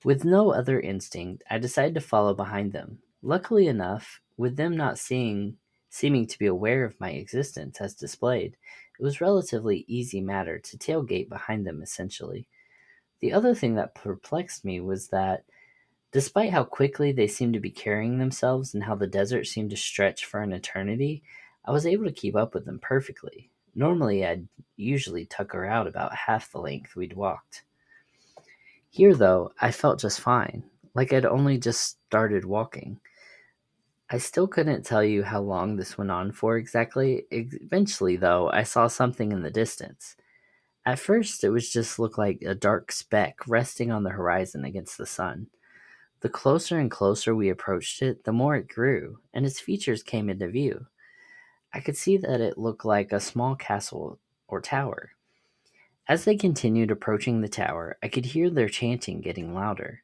With no other instinct, I decided to follow behind them, Luckily enough, with them not seeing seeming to be aware of my existence as displayed, it was relatively easy matter to tailgate behind them essentially. The other thing that perplexed me was that despite how quickly they seemed to be carrying themselves and how the desert seemed to stretch for an eternity, I was able to keep up with them perfectly. Normally, I'd usually tucker out about half the length we'd walked. Here, though, I felt just fine, like I'd only just started walking. I still couldn't tell you how long this went on for exactly. Eventually, though, I saw something in the distance. At first, it was just looked like a dark speck resting on the horizon against the sun. The closer and closer we approached it, the more it grew, and its features came into view. I could see that it looked like a small castle or tower. As they continued approaching the tower, I could hear their chanting getting louder.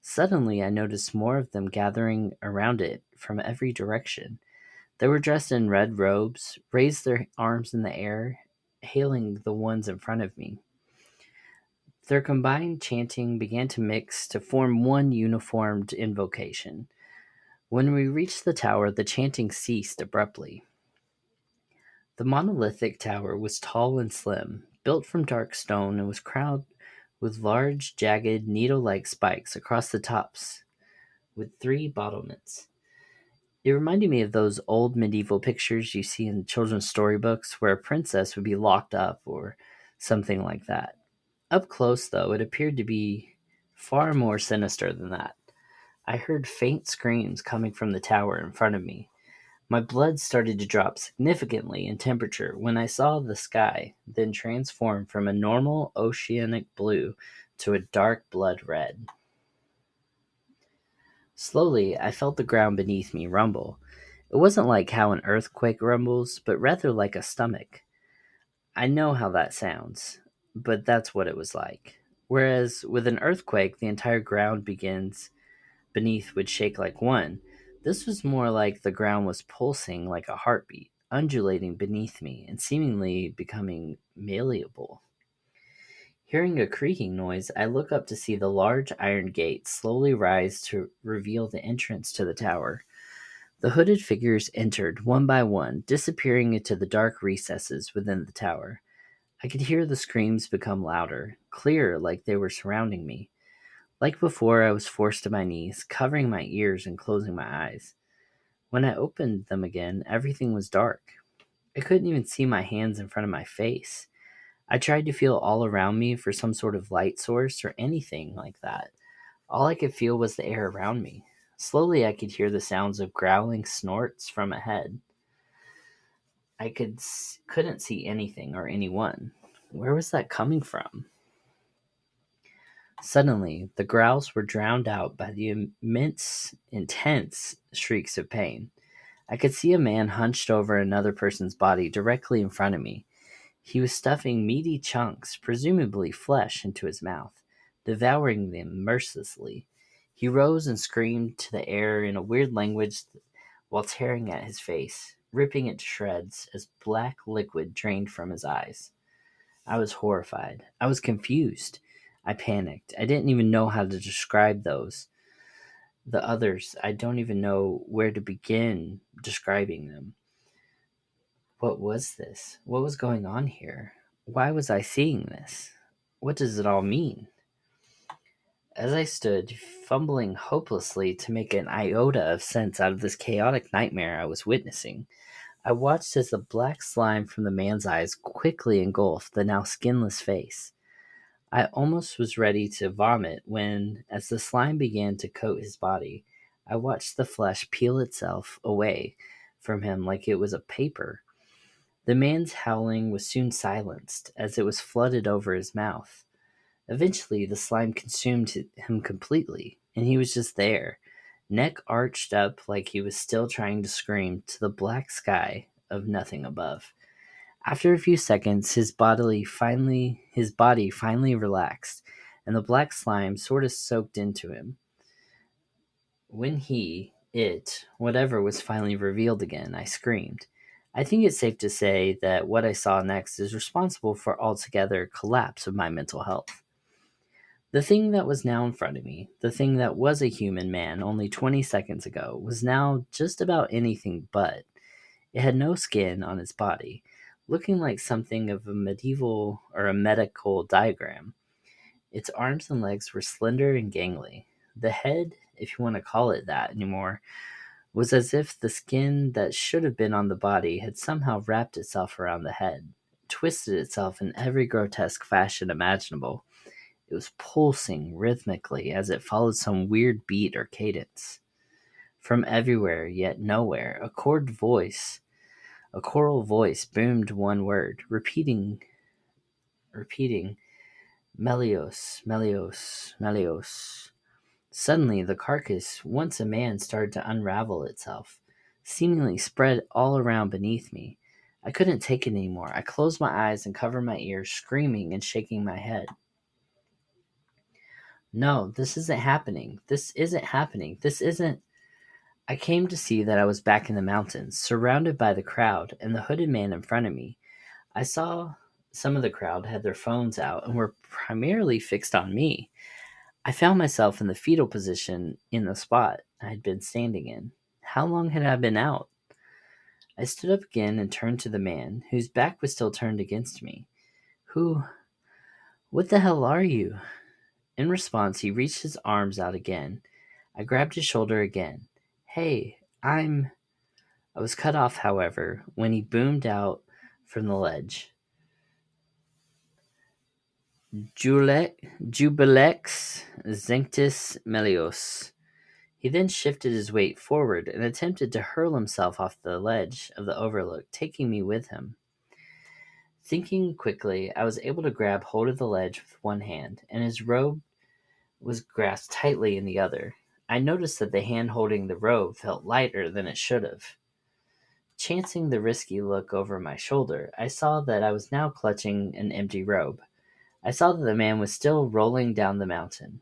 Suddenly, I noticed more of them gathering around it from every direction. They were dressed in red robes, raised their arms in the air, hailing the ones in front of me. Their combined chanting began to mix to form one uniformed invocation. When we reached the tower, the chanting ceased abruptly. The monolithic tower was tall and slim, built from dark stone, and was crowned with large, jagged, needle like spikes across the tops, with three battlements. It reminded me of those old medieval pictures you see in children's storybooks where a princess would be locked up or something like that. Up close, though, it appeared to be far more sinister than that. I heard faint screams coming from the tower in front of me, my blood started to drop significantly in temperature when I saw the sky then transform from a normal oceanic blue to a dark blood red. Slowly, I felt the ground beneath me rumble. It wasn't like how an earthquake rumbles, but rather like a stomach. I know how that sounds, but that's what it was like. Whereas with an earthquake, the entire ground begins beneath would shake like one this was more like the ground was pulsing like a heartbeat, undulating beneath me and seemingly becoming malleable. Hearing a creaking noise, I look up to see the large iron gate slowly rise to reveal the entrance to the tower. The hooded figures entered one by one, disappearing into the dark recesses within the tower. I could hear the screams become louder, clearer like they were surrounding me. Like before, I was forced to my knees, covering my ears and closing my eyes. When I opened them again, everything was dark. I couldn't even see my hands in front of my face. I tried to feel all around me for some sort of light source or anything like that. All I could feel was the air around me. Slowly, I could hear the sounds of growling snorts from ahead. I could couldn't see anything or anyone. Where was that coming from? Suddenly, the growls were drowned out by the immense, intense shrieks of pain. I could see a man hunched over another person's body directly in front of me. He was stuffing meaty chunks, presumably flesh, into his mouth, devouring them mercilessly. He rose and screamed to the air in a weird language while tearing at his face, ripping it to shreds as black liquid drained from his eyes. I was horrified. I was confused. I panicked. I didn't even know how to describe those. The others, I don't even know where to begin describing them. What was this? What was going on here? Why was I seeing this? What does it all mean? As I stood, fumbling hopelessly to make an iota of sense out of this chaotic nightmare I was witnessing, I watched as the black slime from the man's eyes quickly engulfed the now skinless face. I almost was ready to vomit when, as the slime began to coat his body, I watched the flesh peel itself away from him like it was a paper. The man's howling was soon silenced as it was flooded over his mouth. Eventually, the slime consumed him completely, and he was just there, neck arched up like he was still trying to scream to the black sky of nothing above. After a few seconds, his bodily finally his body finally relaxed, and the black slime sort of soaked into him. When he, it, whatever was finally revealed again, I screamed. I think it's safe to say that what I saw next is responsible for altogether collapse of my mental health. The thing that was now in front of me, the thing that was a human man only 20 seconds ago, was now just about anything but. It had no skin on its body, looking like something of a medieval or a medical diagram. Its arms and legs were slender and gangly. The head, if you want to call it that anymore, was as if the skin that should have been on the body had somehow wrapped itself around the head, twisted itself in every grotesque fashion imaginable. It was pulsing rhythmically as it followed some weird beat or cadence. From everywhere, yet nowhere, a chord voice, a choral voice boomed one word, repeating, repeating, Melios, Melios, Melios. Suddenly, the carcass, once a man, started to unravel itself, seemingly spread all around beneath me. I couldn't take it anymore. I closed my eyes and covered my ears, screaming and shaking my head. No, this isn't happening. This isn't happening. This isn't. I came to see that I was back in the mountains, surrounded by the crowd and the hooded man in front of me. I saw some of the crowd had their phones out and were primarily fixed on me. I found myself in the fetal position in the spot I had been standing in. How long had I been out? I stood up again and turned to the man, whose back was still turned against me. Who. What the hell are you? In response, he reached his arms out again. I grabbed his shoulder again. Hey, I'm. I was cut off, however, when he boomed out from the ledge. Jubilex Zenctis Melios. He then shifted his weight forward and attempted to hurl himself off the ledge of the overlook, taking me with him. Thinking quickly, I was able to grab hold of the ledge with one hand, and his robe was grasped tightly in the other. I noticed that the hand holding the robe felt lighter than it should have. Chancing the risky look over my shoulder, I saw that I was now clutching an empty robe. I saw that the man was still rolling down the mountain.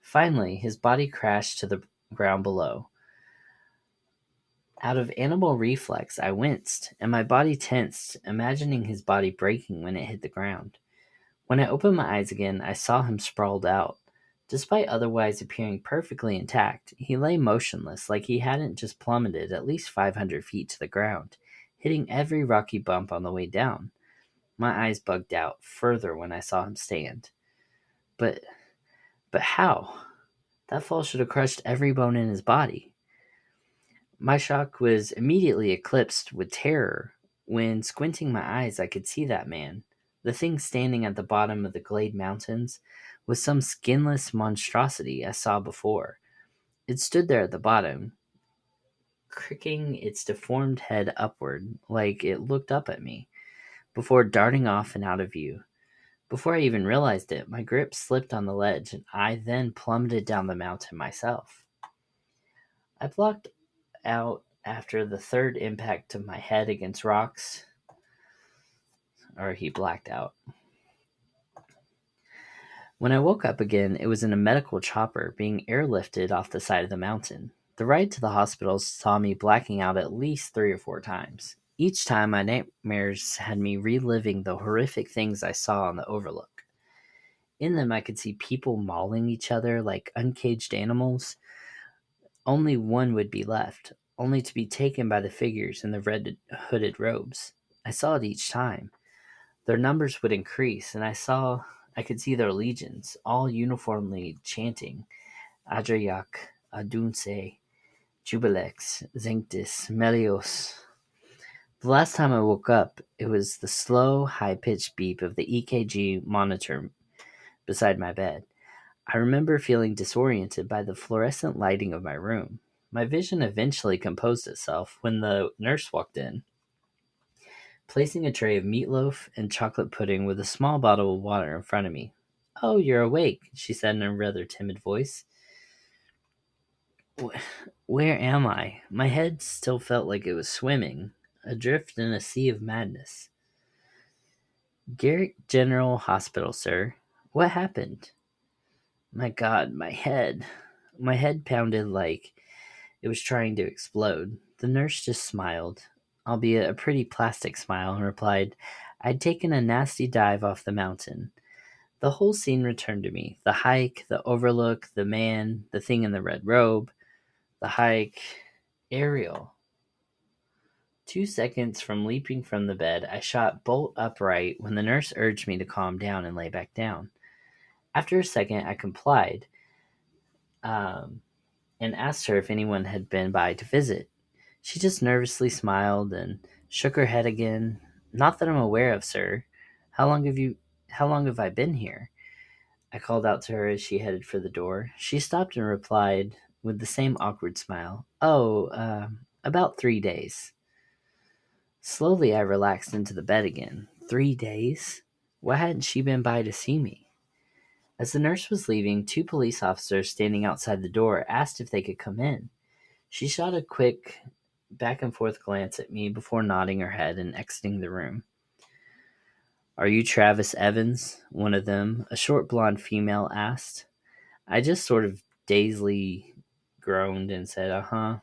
Finally, his body crashed to the ground below. Out of animal reflex, I winced, and my body tensed, imagining his body breaking when it hit the ground. When I opened my eyes again, I saw him sprawled out. Despite otherwise appearing perfectly intact, he lay motionless like he hadn't just plummeted at least 500 feet to the ground, hitting every rocky bump on the way down. My eyes bugged out further when I saw him stand. But but how? That fall should have crushed every bone in his body. My shock was immediately eclipsed with terror when, squinting my eyes, I could see that man, the thing standing at the bottom of the Glade Mountains, was some skinless monstrosity I saw before. It stood there at the bottom, cricking its deformed head upward like it looked up at me, before darting off and out of view. Before I even realized it, my grip slipped on the ledge, and I then plummeted down the mountain myself. I blocked out after the third impact of my head against rocks, or he blacked out. When I woke up again, it was in a medical chopper being airlifted off the side of the mountain. The ride to the hospital saw me blacking out at least three or four times. Each time, my nightmares had me reliving the horrific things I saw on the overlook. In them, I could see people mauling each other like uncaged animals. Only one would be left, only to be taken by the figures in the red hooded robes. I saw it each time. Their numbers would increase, and I saw I could see their legions, all uniformly chanting Adrayak, Adunse, Jubilex, Zenctis, Melios. The last time I woke up, it was the slow, high pitched beep of the EKG monitor beside my bed. I remember feeling disoriented by the fluorescent lighting of my room. My vision eventually composed itself when the nurse walked in, placing a tray of meatloaf and chocolate pudding with a small bottle of water in front of me. Oh, you're awake, she said in a rather timid voice. Where am I? My head still felt like it was swimming, adrift in a sea of madness. Garrick General Hospital, sir. What happened? My God, my head. My head pounded like it was trying to explode. The nurse just smiled, albeit a pretty plastic smile, and replied, I'd taken a nasty dive off the mountain. The whole scene returned to me the hike, the overlook, the man, the thing in the red robe, the hike, Ariel. Two seconds from leaping from the bed, I shot bolt upright when the nurse urged me to calm down and lay back down. After a second, I complied um, and asked her if anyone had been by to visit. She just nervously smiled and shook her head again. Not that I'm aware of, sir. How long have you how long have I been here? I called out to her as she headed for the door. She stopped and replied with the same awkward smile, Oh, uh, about three days. Slowly, I relaxed into the bed again. Three days? Why hadn't she been by to see me? As the nurse was leaving, two police officers standing outside the door asked if they could come in. She shot a quick back and forth glance at me before nodding her head and exiting the room. Are you Travis Evans? One of them, a short blonde female, asked. I just sort of dazedly groaned and said, Uh huh.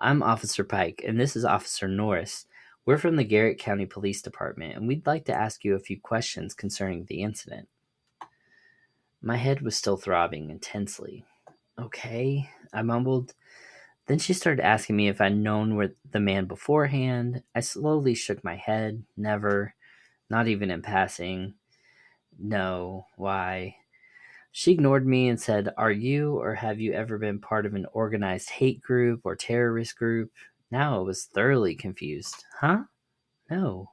I'm Officer Pike, and this is Officer Norris. We're from the Garrett County Police Department, and we'd like to ask you a few questions concerning the incident. My head was still throbbing intensely. Okay, I mumbled. Then she started asking me if I'd known the man beforehand. I slowly shook my head. Never. Not even in passing. No. Why? She ignored me and said, Are you or have you ever been part of an organized hate group or terrorist group? Now I was thoroughly confused. Huh? No.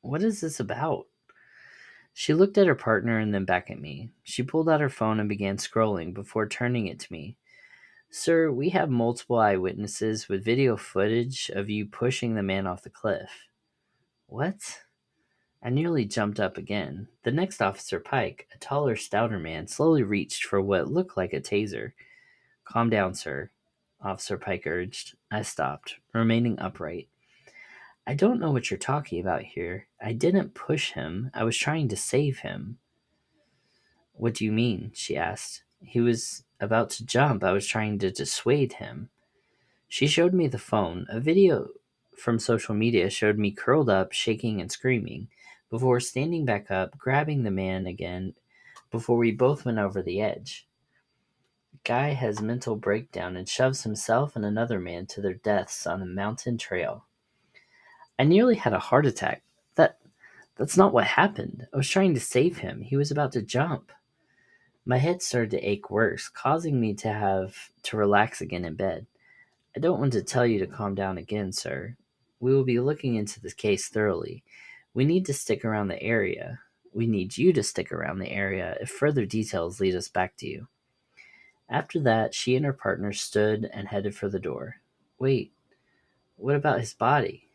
What is this about? She looked at her partner and then back at me. She pulled out her phone and began scrolling before turning it to me. Sir, we have multiple eyewitnesses with video footage of you pushing the man off the cliff. What? I nearly jumped up again. The next officer, Pike, a taller, stouter man, slowly reached for what looked like a taser. Calm down, sir, Officer Pike urged. I stopped, remaining upright. I don't know what you're talking about here. I didn't push him. I was trying to save him. What do you mean? she asked. He was about to jump. I was trying to dissuade him. She showed me the phone. A video from social media showed me curled up, shaking and screaming, before standing back up, grabbing the man again, before we both went over the edge. Guy has mental breakdown and shoves himself and another man to their deaths on a mountain trail. I nearly had a heart attack. That that's not what happened. I was trying to save him. He was about to jump. My head started to ache worse, causing me to have to relax again in bed. I don't want to tell you to calm down again, sir. We will be looking into this case thoroughly. We need to stick around the area. We need you to stick around the area if further details lead us back to you. After that, she and her partner stood and headed for the door. Wait, what about his body?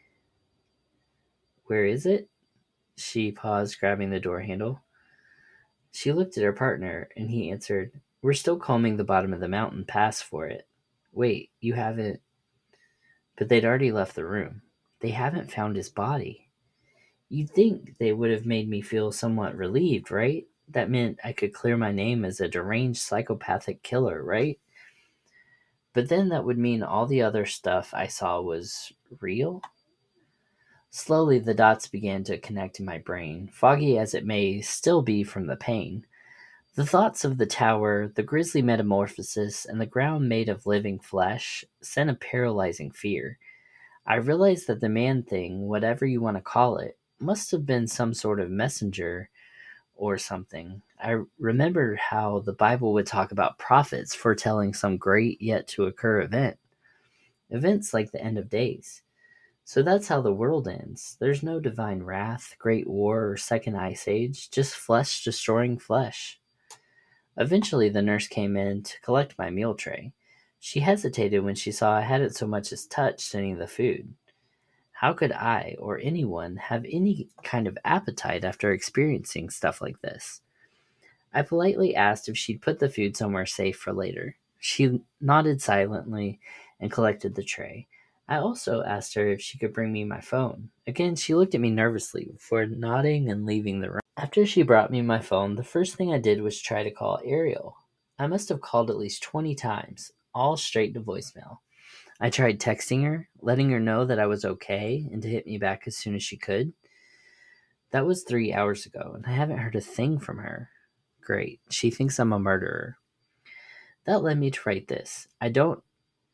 Where is it? She paused, grabbing the door handle. She looked at her partner, and he answered, We're still combing the bottom of the mountain pass for it. Wait, you haven't. But they'd already left the room. They haven't found his body. You'd think they would have made me feel somewhat relieved, right? That meant I could clear my name as a deranged psychopathic killer, right? But then that would mean all the other stuff I saw was real? Slowly, the dots began to connect in my brain, foggy as it may still be from the pain. The thoughts of the tower, the grisly metamorphosis, and the ground made of living flesh sent a paralyzing fear. I realized that the man thing, whatever you want to call it, must have been some sort of messenger or something. I remembered how the Bible would talk about prophets foretelling some great yet to occur event. Events like the end of days. So that's how the world ends. There's no divine wrath, great war, or second ice age, just flesh destroying flesh. Eventually, the nurse came in to collect my meal tray. She hesitated when she saw I hadn't so much as touched any of the food. How could I, or anyone, have any kind of appetite after experiencing stuff like this? I politely asked if she'd put the food somewhere safe for later. She nodded silently and collected the tray. I also asked her if she could bring me my phone. Again, she looked at me nervously before nodding and leaving the room. After she brought me my phone, the first thing I did was try to call Ariel. I must have called at least 20 times, all straight to voicemail. I tried texting her, letting her know that I was okay and to hit me back as soon as she could. That was three hours ago, and I haven't heard a thing from her. Great. She thinks I'm a murderer. That led me to write this. I don't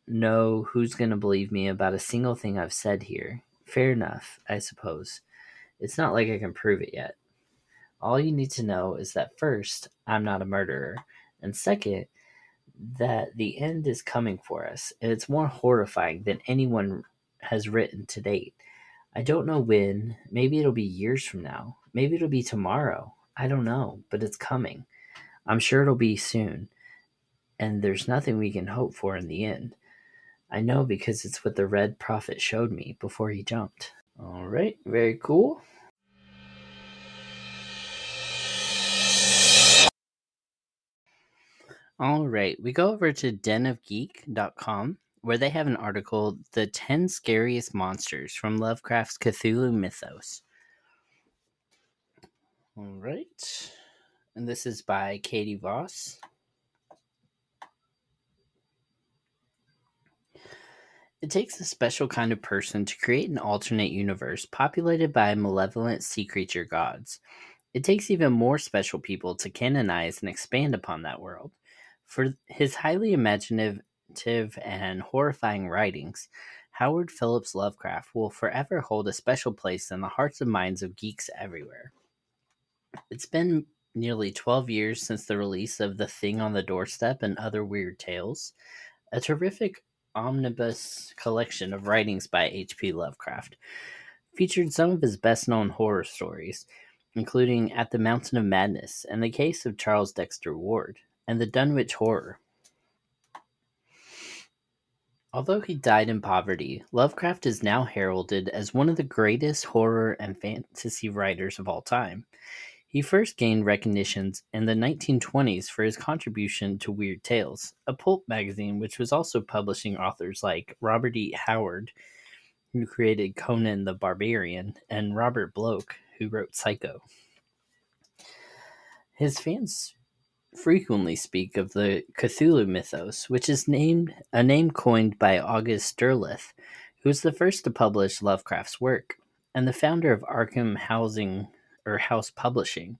know who's going to believe me about a single thing I've said here. Fair enough, I suppose. It's not like I can prove it yet. All you need to know is that first, I'm not a murderer, and second, that the end is coming for us, and it's more horrifying than anyone has written to date. I don't know when, maybe it'll be years from now, maybe it'll be tomorrow. I don't know, but it's coming. I'm sure it'll be soon. And there's nothing we can hope for in the end. I know because it's what the Red Prophet showed me before he jumped. All right, very cool. All right, we go over to denofgeek.com where they have an article The 10 Scariest Monsters from Lovecraft's Cthulhu Mythos. All right, and this is by Katie Voss. It takes a special kind of person to create an alternate universe populated by malevolent sea creature gods. It takes even more special people to canonize and expand upon that world. For his highly imaginative and horrifying writings, Howard Phillips Lovecraft will forever hold a special place in the hearts and minds of geeks everywhere. It's been nearly 12 years since the release of The Thing on the Doorstep and Other Weird Tales, a terrific omnibus collection of writings by H.P. Lovecraft. Featured some of his best known horror stories, including At the Mountain of Madness and the case of Charles Dexter Ward, and the Dunwich Horror. Although he died in poverty, Lovecraft is now heralded as one of the greatest horror and fantasy writers of all time. He first gained recognition in the 1920s for his contribution to Weird Tales, a pulp magazine which was also publishing authors like Robert E. Howard, who created Conan the Barbarian, and Robert Bloch, who wrote Psycho. His fans frequently speak of the Cthulhu mythos, which is named a name coined by August Derleth, who was the first to publish Lovecraft's work and the founder of Arkham Housing or House Publishing.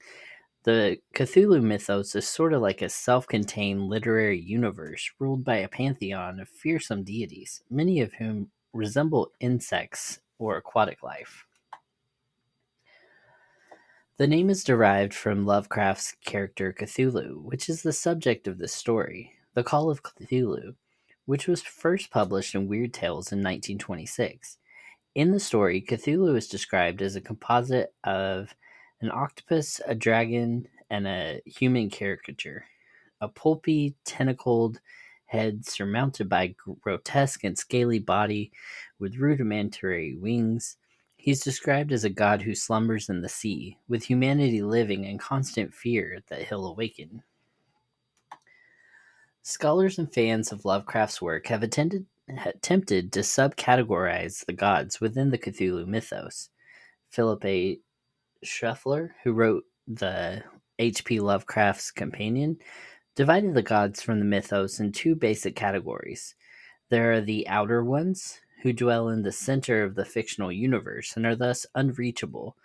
The Cthulhu mythos is sort of like a self contained literary universe ruled by a pantheon of fearsome deities, many of whom resemble insects or aquatic life. The name is derived from Lovecraft's character Cthulhu, which is the subject of this story, The Call of Cthulhu, which was first published in Weird Tales in 1926. In the story, Cthulhu is described as a composite of an octopus, a dragon, and a human caricature. A pulpy, tentacled head surmounted by a grotesque and scaly body with rudimentary wings. He's described as a god who slumbers in the sea, with humanity living in constant fear that he'll awaken. Scholars and fans of Lovecraft's work have attended, attempted to subcategorize the gods within the Cthulhu mythos. Philip A. Shreffler, who wrote the H.P. Lovecraft's Companion, divided the gods from the mythos in two basic categories. There are the outer ones, who dwell in the center of the fictional universe and are thus unreachable.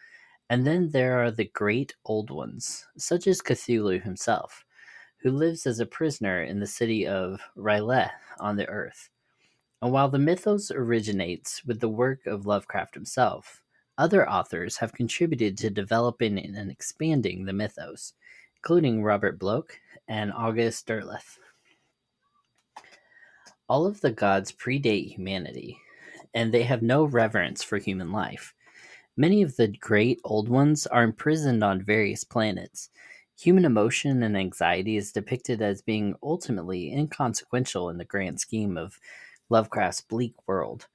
And then there are the great old ones, such as Cthulhu himself, who lives as a prisoner in the city of R'lyeh on the earth. And while the mythos originates with the work of Lovecraft himself, other authors have contributed to developing and expanding the mythos, including Robert Bloch and August Derleth. All of the gods predate humanity, and they have no reverence for human life. Many of the great old ones are imprisoned on various planets. Human emotion and anxiety is depicted as being ultimately inconsequential in the grand scheme of Lovecraft's bleak world.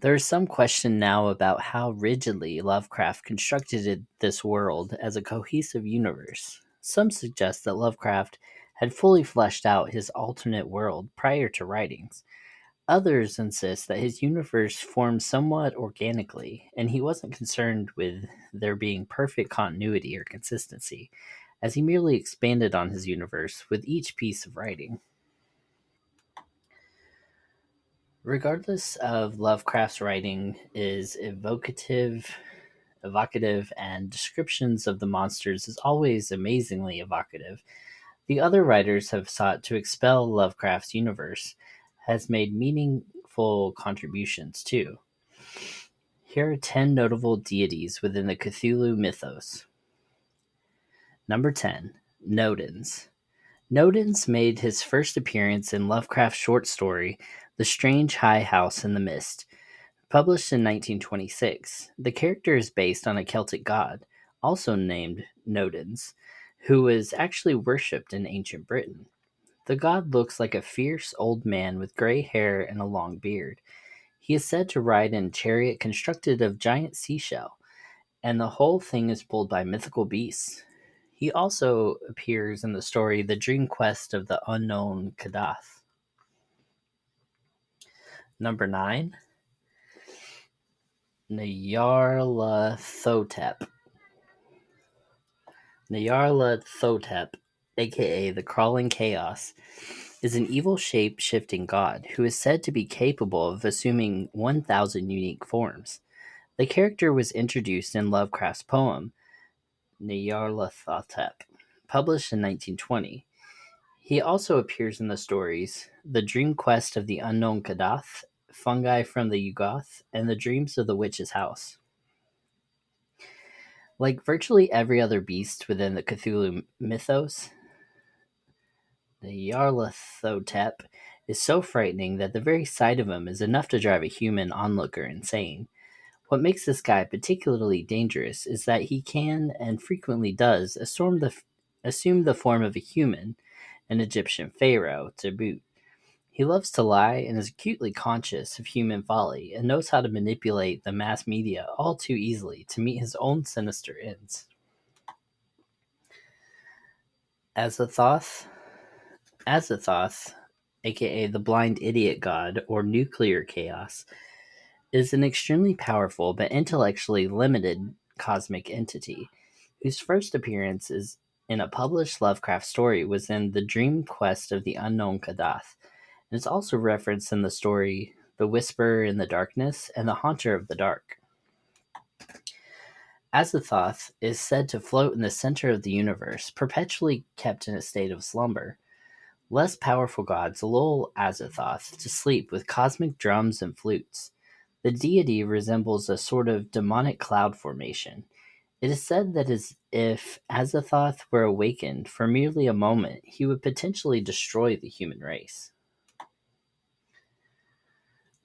There is some question now about how rigidly Lovecraft constructed this world as a cohesive universe. Some suggest that Lovecraft had fully fleshed out his alternate world prior to writings. Others insist that his universe formed somewhat organically, and he wasn't concerned with there being perfect continuity or consistency, as he merely expanded on his universe with each piece of writing. Regardless of Lovecraft's writing is evocative, evocative, and descriptions of the monsters is always amazingly evocative. The other writers have sought to expel Lovecraft's universe, has made meaningful contributions too. Here are 10 notable deities within the Cthulhu mythos. Number 10, Nodens. Nodens made his first appearance in Lovecraft's short story the Strange High House in the Mist. Published in 1926, the character is based on a Celtic god, also named Nodens, who was actually worshipped in ancient Britain. The god looks like a fierce old man with gray hair and a long beard. He is said to ride in a chariot constructed of giant seashell, and the whole thing is pulled by mythical beasts. He also appears in the story The Dream Quest of the Unknown Kadath. Number 9 Nyarlathotep. Nyarlathotep, aka the Crawling Chaos, is an evil shape shifting god who is said to be capable of assuming 1,000 unique forms. The character was introduced in Lovecraft's poem Nyarlathotep, published in 1920. He also appears in the stories The Dream Quest of the Unknown Kadath, Fungi from the Yuggoth, and The Dreams of the Witch's House. Like virtually every other beast within the Cthulhu mythos, the Nyarlathotep is so frightening that the very sight of him is enough to drive a human onlooker insane. What makes this guy particularly dangerous is that he can and frequently does assume the, assume the form of a human, an Egyptian pharaoh, to boot. He loves to lie and is acutely conscious of human folly and knows how to manipulate the mass media all too easily to meet his own sinister ends. Azathoth Azathoth, aka the Blind Idiot God or Nuclear Chaos, is an extremely powerful but intellectually limited cosmic entity whose first appearance is in a published Lovecraft story was in The Dream Quest of the Unknown Kadath, and is also referenced in the story The Whisperer in the Darkness and The Haunter of the Dark. Azathoth is said to float in the center of the universe, perpetually kept in a state of slumber. Less powerful gods lull Azathoth to sleep with cosmic drums and flutes. The deity resembles a sort of demonic cloud formation. It is said that as if Azathoth were awakened for merely a moment, he would potentially destroy the human race.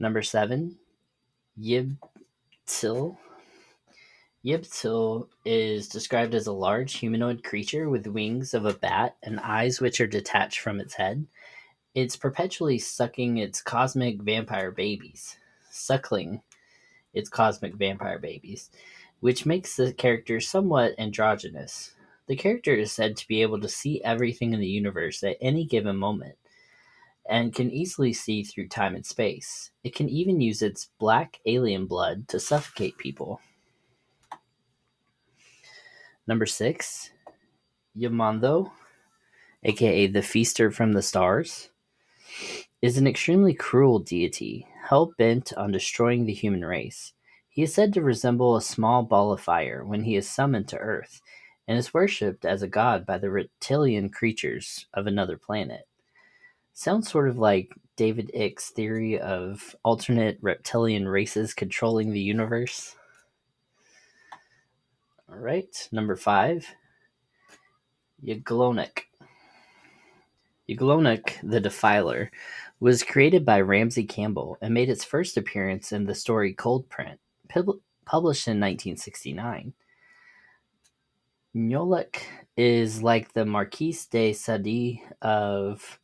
Number seven, Yibb-Tstll. Yibb-Tstll is described as a large humanoid creature with wings of a bat and eyes which are detached from its head. It's perpetually sucking its cosmic vampire babies, suckling its cosmic vampire babies, which makes the character somewhat androgynous. The character is said to be able to see everything in the universe at any given moment and can easily see through time and space. It can even use its black alien blood to suffocate people. Number six, Yomagn'tho, aka the Feaster from the Stars, is an extremely cruel deity, hell bent on destroying the human race. He is said to resemble a small ball of fire when he is summoned to Earth, and is worshipped as a god by the reptilian creatures of another planet. Sounds sort of like David Icke's theory of alternate reptilian races controlling the universe. All right, number five, Y'golonac. Y'golonac the Defiler was created by Ramsey Campbell and made its first appearance in the story Cold Print, published in 1969. Nyolek is like the Marquis de Sade of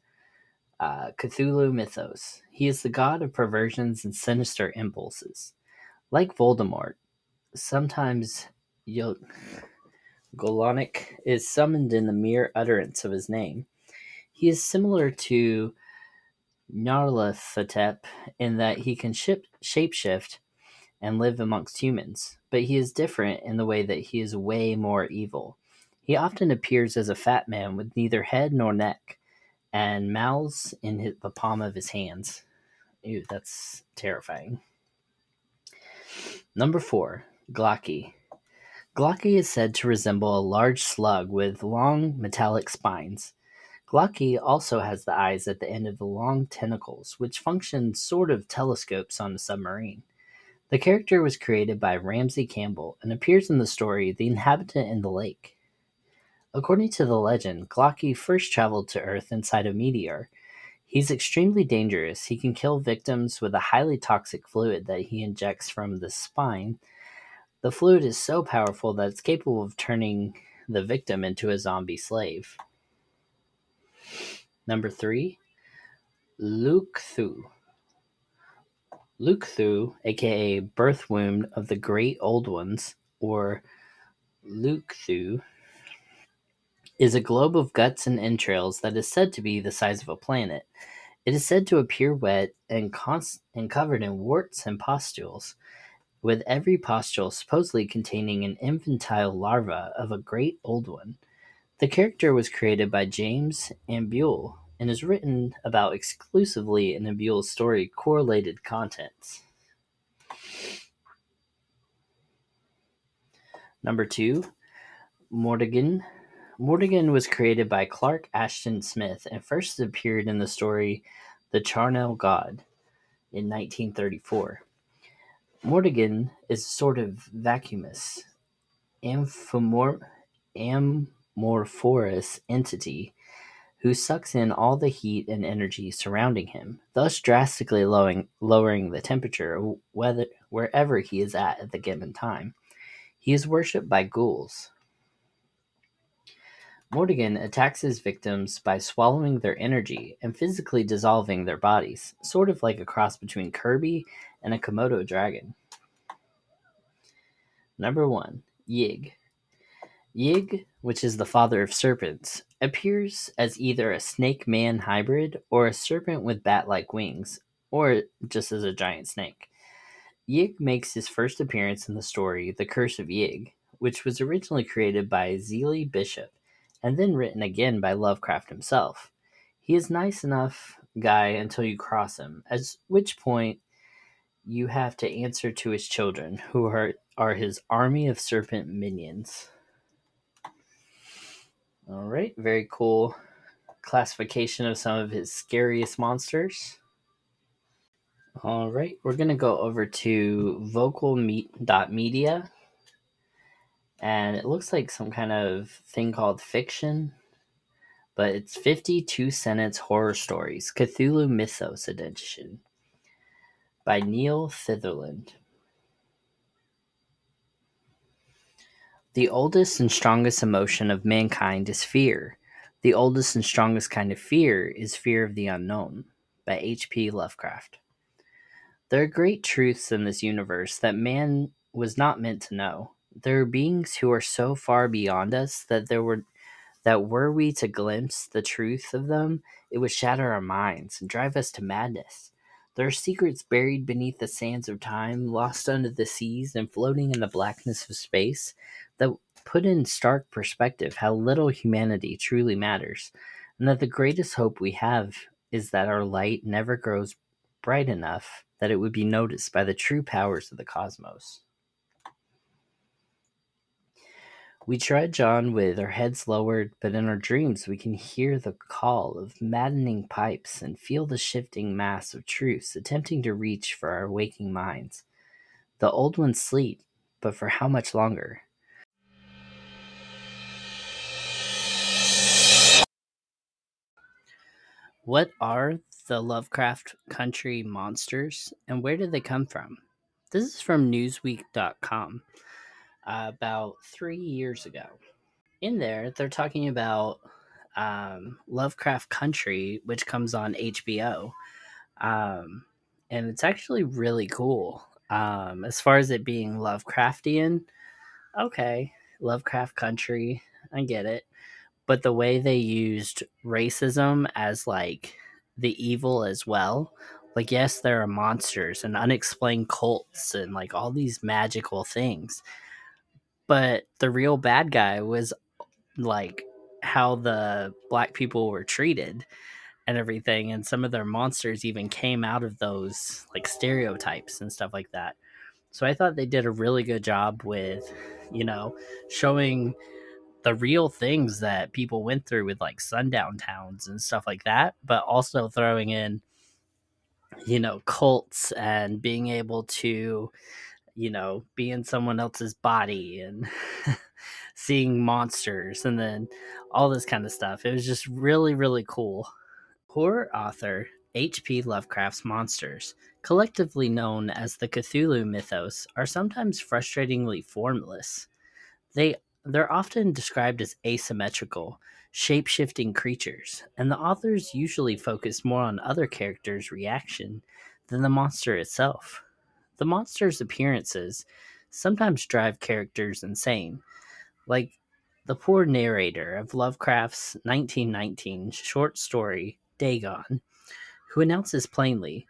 uh, Cthulhu mythos. He is the god of perversions and sinister impulses. Like Voldemort, sometimes Golonic is summoned in the mere utterance of his name. He is similar to Nyarlathotep in that he can ship, shapeshift and live amongst humans, but he is different in the way that he is way more evil. He often appears as a fat man with neither head nor neck, and mouths in his, the palm of his hands. Ew, that's terrifying. Number four, Gla'aki. Gla'aki is said to resemble a large slug with long metallic spines. Gla'aki also has the eyes at the end of the long tentacles, which function sort of telescopes on a submarine. The character was created by Ramsey Campbell and appears in the story The Inhabitant in the Lake. According to the legend, Gla'aki first traveled to Earth inside a meteor. He's extremely dangerous. He can kill victims with a highly toxic fluid that he injects from the spine the fluid is so powerful that it's capable of turning the victim into a zombie slave. Number three, Lu-Kthu. Lu-Kthu, aka birth womb of the great old ones, or Lu-Kthu, is a globe of guts and entrails that is said to be the size of a planet. It is said to appear wet and, const- and covered in warts and pustules, with every pustule supposedly containing an infantile larva of a great old one. The character was created by James Ambuehl and is written about exclusively in Ambuehl's story Correlated Contents. Number two, Mordiggian Mordiggian was created by Clark Ashton Smith and first appeared in the story The Charnel God in 1934. Mordiggian is sort of vacuumous, amphimor- amorphous entity who sucks in all the heat and energy surrounding him, thus drastically lowering, lowering the temperature whether, wherever he is at at the given time. He is worshipped by ghouls, Mordiggian attacks his victims by swallowing their energy and physically dissolving their bodies, sort of like a cross between Kirby and a Komodo dragon. Number 1. Yig. Yig, which is the father of serpents, appears as either a snake man hybrid or a serpent with bat like wings, or just as a giant snake. Yig makes his first appearance in the story The Curse of Yig, which was originally created by Zealia Bishop and then written again by Lovecraft himself. He is nice enough guy until you cross him, at which point you have to answer to his children, who are, are his army of serpent minions. All right, very cool classification of some of his scariest monsters. All right, we're going to go over to vocalmedia and it looks like some kind of thing called fiction, but it's 52 sentence horror stories, Cthulhu Mythos edition by Neil Thitherland. The oldest and strongest emotion of mankind is fear. The oldest and strongest kind of fear is fear of the unknown by H.P. Lovecraft. There are great truths in this universe that man was not meant to know there are beings who are so far beyond us that there were that were we to glimpse the truth of them, it would shatter our minds and drive us to madness. There are secrets buried beneath the sands of time, lost under the seas, and floating in the blackness of space that put in stark perspective how little humanity truly matters, and that the greatest hope we have is that our light never grows bright enough that it would be noticed by the true powers of the cosmos. We trudge on with our heads lowered, but in our dreams we can hear the call of maddening pipes and feel the shifting mass of truths attempting to reach for our waking minds. The old ones sleep, but for how much longer? What are the Lovecraft Country monsters and where did they come from? This is from Newsweek.com uh, about three years ago. In there, they're talking about um, Lovecraft Country, which comes on HBO. Um, and it's actually really cool. Um, as far as it being Lovecraftian, okay, Lovecraft Country, I get it. But the way they used racism as like the evil as well, like, yes, there are monsters and unexplained cults and like all these magical things but the real bad guy was like how the black people were treated and everything and some of their monsters even came out of those like stereotypes and stuff like that. So i thought they did a really good job with you know showing the real things that people went through with like sundown towns and stuff like that but also throwing in you know cults and being able to you know, be in someone else's body and [LAUGHS] seeing monsters and then all this kind of stuff. It was just really, really cool. Horror author H.P. Lovecraft's monsters, collectively known as the Cthulhu mythos, are sometimes frustratingly formless. They they're often described as asymmetrical, shape shifting creatures, and the authors usually focus more on other characters' reaction than the monster itself. The monster's appearances sometimes drive characters insane, like the poor narrator of Lovecraft's 1919 short story, Dagon, who announces plainly,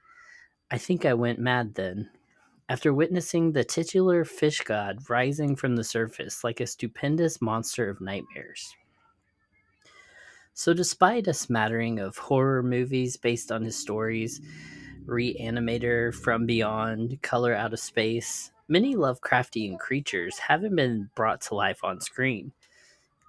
I think I went mad then, after witnessing the titular fish god rising from the surface like a stupendous monster of nightmares. So, despite a smattering of horror movies based on his stories, Reanimator, From Beyond, Color Out of Space, many Lovecraftian creatures haven't been brought to life on screen.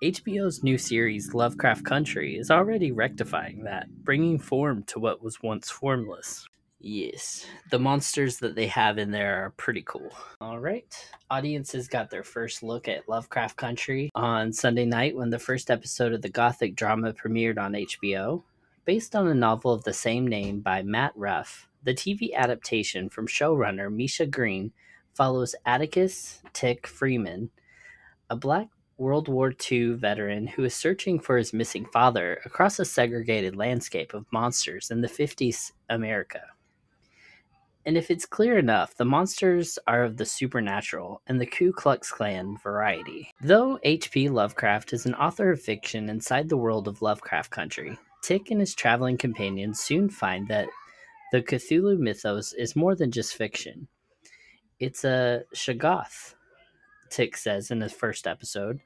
HBO's new series, Lovecraft Country, is already rectifying that, bringing form to what was once formless. Yes, the monsters that they have in there are pretty cool. All right, audiences got their first look at Lovecraft Country on Sunday night when the first episode of the Gothic drama premiered on HBO. Based on a novel of the same name by Matt Ruff, the TV adaptation from showrunner Misha Green follows Atticus Tick Freeman, a black World War II veteran who is searching for his missing father across a segregated landscape of monsters in the 50s America. And if it's clear enough, the monsters are of the supernatural and the Ku Klux Klan variety. Though H.P. Lovecraft is an author of fiction inside the world of Lovecraft Country, Tick and his traveling companions soon find that the Cthulhu mythos is more than just fiction. It's a Shoggoth, Tick says in the first episode,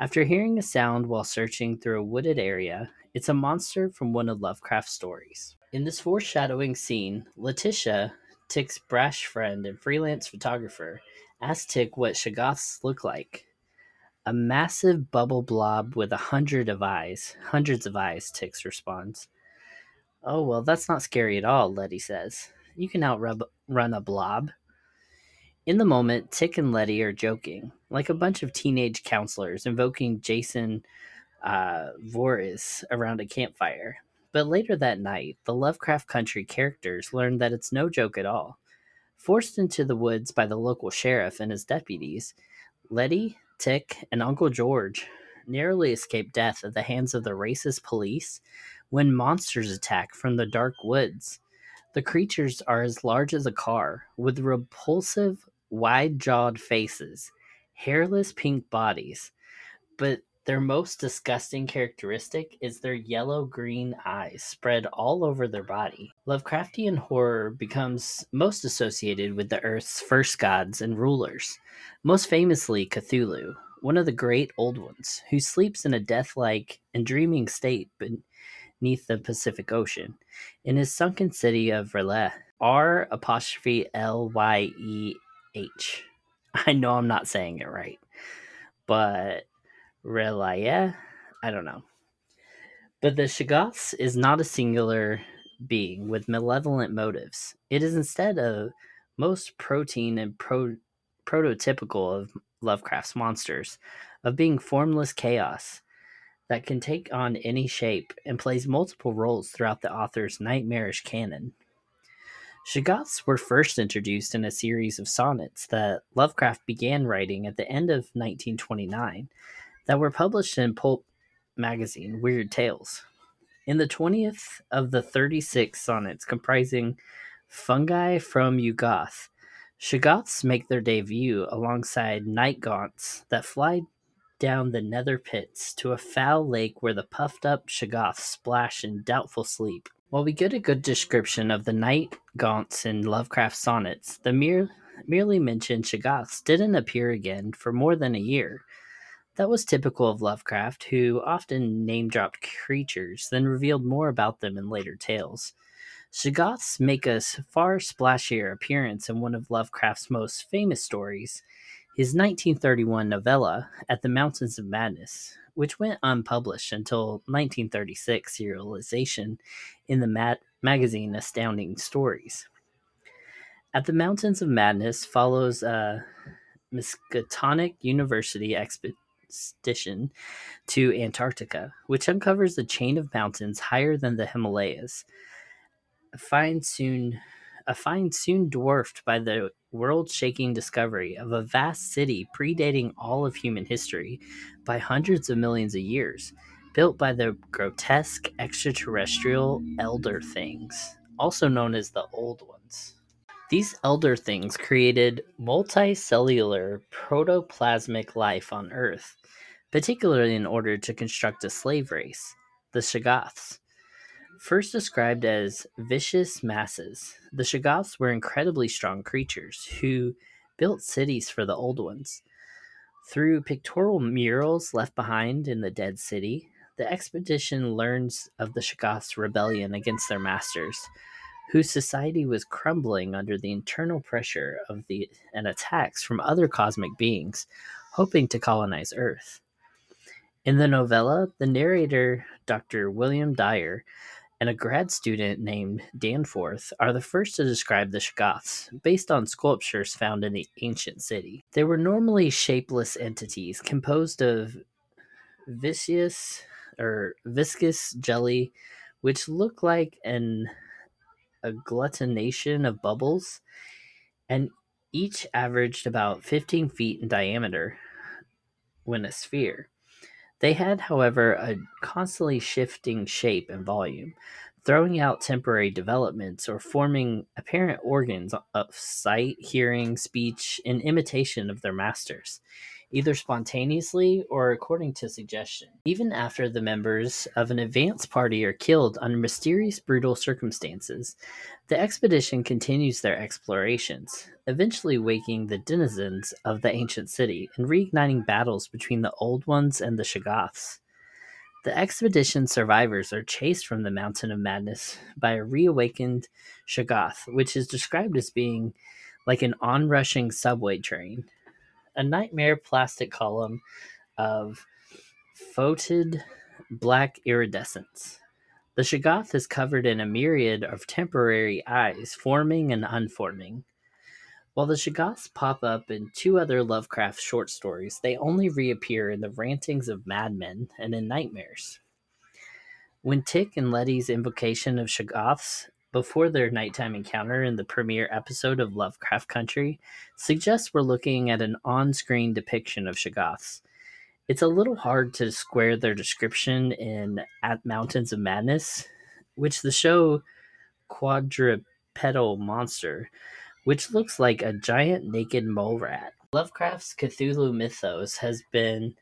after hearing a sound while searching through a wooded area, it's a monster from one of Lovecraft's stories. In this foreshadowing scene, Letitia, Tick's brash friend and freelance photographer, asks Tick what Shoggoths look like. A massive bubble blob with a hundred of eyes. Hundreds of eyes, Tix responds. Oh, well, that's not scary at all, Letty says. You can outrun a blob. In the moment, Tick and Letty are joking, like a bunch of teenage counselors invoking Jason uh, Voorhees around a campfire. But later that night, the Lovecraft Country characters learn that it's no joke at all. Forced into the woods by the local sheriff and his deputies, Letty, Tick, and Uncle George narrowly escape death at the hands of the racist police when monsters attack from the dark woods. The creatures are as large as a car, with repulsive wide jawed faces, hairless pink bodies, but their most disgusting characteristic is their yellow green eyes spread all over their body. Lovecraftian horror becomes most associated with the Earth's first gods and rulers, most famously Cthulhu, one of the great old ones, who sleeps in a death like and dreaming state beneath the Pacific Ocean, in his sunken city of R'lyeh. R apostrophe L Y E H. [LAUGHS] I know I'm not saying it right, but Relaya, I don't know. But the Shoggoths is not a singular being with malevolent motives. It is instead a most protein and pro- prototypical of Lovecraft's monsters, of being formless chaos that can take on any shape and plays multiple roles throughout the author's nightmarish canon. Shoggoths were first introduced in a series of sonnets that Lovecraft began writing at the end of 1929 that were published in pulp magazine Weird Tales. In the 20th of the 36 sonnets comprising Fungi from Yuggoth, Shoggoths make their debut alongside night gaunts that fly down the nether pits to a foul lake where the puffed up Shoggoths splash in doubtful sleep. While we get a good description of the night gaunts in Lovecraft's sonnets, the mere, merely mentioned Shoggoths didn't appear again for more than a year. That was typical of Lovecraft, who often name dropped creatures, then revealed more about them in later tales. Shoggoths make a far splashier appearance in one of Lovecraft's most famous stories, his 1931 novella, At the Mountains of Madness, which went unpublished until 1936 serialization in the mat- magazine Astounding Stories. At the Mountains of Madness follows a Miskatonic University expedition to Antarctica, which uncovers a chain of mountains higher than the Himalayas. A Find soon a find soon dwarfed by the world shaking discovery of a vast city predating all of human history by hundreds of millions of years, built by the grotesque extraterrestrial elder things, also known as the Old Ones. These elder things created multicellular protoplasmic life on Earth, particularly in order to construct a slave race, the Shoggoths. First described as vicious masses, the Shoggoths were incredibly strong creatures who built cities for the Old Ones. Through pictorial murals left behind in the Dead City, the expedition learns of the Shoggoths' rebellion against their masters, whose society was crumbling under the internal pressure of the and attacks from other cosmic beings hoping to colonize Earth. In the novella, the narrator, Dr. William Dyer, and a grad student named Danforth are the first to describe the Shoggoths, based on sculptures found in the ancient city. They were normally shapeless entities composed of viscous or viscous jelly, which looked like an agglutination of bubbles, and each averaged about 15 feet in diameter when a sphere. They had, however, a constantly shifting shape and volume, throwing out temporary developments or forming apparent organs of sight, hearing, speech, in imitation of their masters either spontaneously or according to suggestion. Even after the members of an advance party are killed under mysterious, brutal circumstances, the expedition continues their explorations, eventually waking the denizens of the ancient city and reigniting battles between the Old Ones and the Shoggoths. The expedition survivors are chased from the Mountain of Madness by a reawakened Shoggoth, which is described as being like an onrushing subway train a nightmare plastic column of photed black iridescence. The Shoggoth is covered in a myriad of temporary eyes, forming and unforming. While the Shoggoths pop up in two other Lovecraft short stories, they only reappear in the rantings of madmen and in nightmares. When Tic and Letty's invocation of Shoggoths before their nighttime encounter in the premiere episode of Lovecraft Country suggests we're looking at an on screen depiction of Shoggoths. It's a little hard to square their description in At Mountains of Madness, which the show Quadrupedal Monster, which looks like a giant naked mole rat. Lovecraft's Cthulhu mythos has been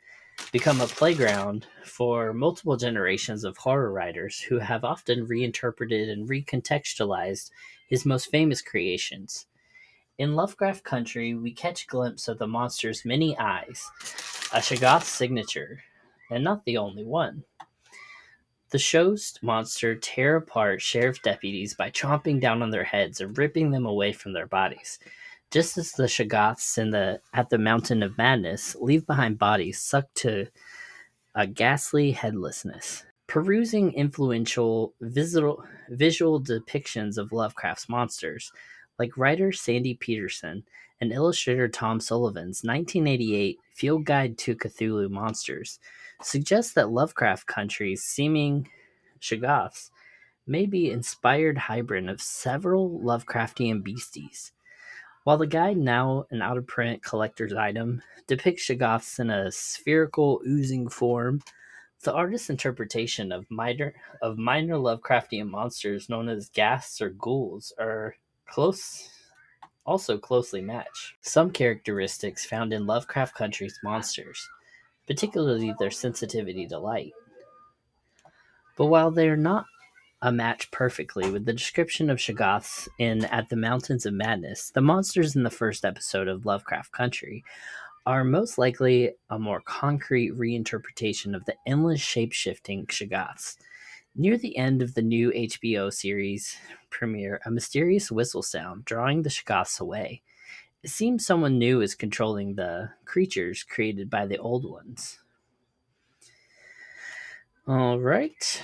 become a playground for multiple generations of horror writers who have often reinterpreted and recontextualized his most famous creations. In Lovecraft Country, we catch a glimpse of the monster's many eyes, a Shoggoth signature, and not the only one. The show's monster tear apart sheriff deputies by chomping down on their heads and ripping them away from their bodies, just as the Shoggoths in the at the Mountain of Madness leave behind bodies sucked to a ghastly headlessness. Perusing influential visual, visual depictions of Lovecraft's monsters, like writer Sandy Petersen and illustrator Tom Sullivan's 1988 Field Guide to Cthulhu Monsters, suggests that Lovecraft Country's seeming Shoggoths may be inspired hybrid of several Lovecraftian beasties while the guide, now an out of print collector's item, depicts Shoggoths in a spherical, oozing form, the artist's interpretation of minor of minor Lovecraftian monsters known as ghasts or ghouls are close also closely match. Some characteristics found in Lovecraft Country's monsters, particularly their sensitivity to light. But while they are not a match perfectly with the description of Shoggoths in At the Mountains of Madness. The monsters in the first episode of Lovecraft Country are most likely a more concrete reinterpretation of the endless shape shifting Shoggoths. Near the end of the new HBO series premiere, a mysterious whistle sound drawing the Shoggoths away. It seems someone new is controlling the creatures created by the old ones. All right.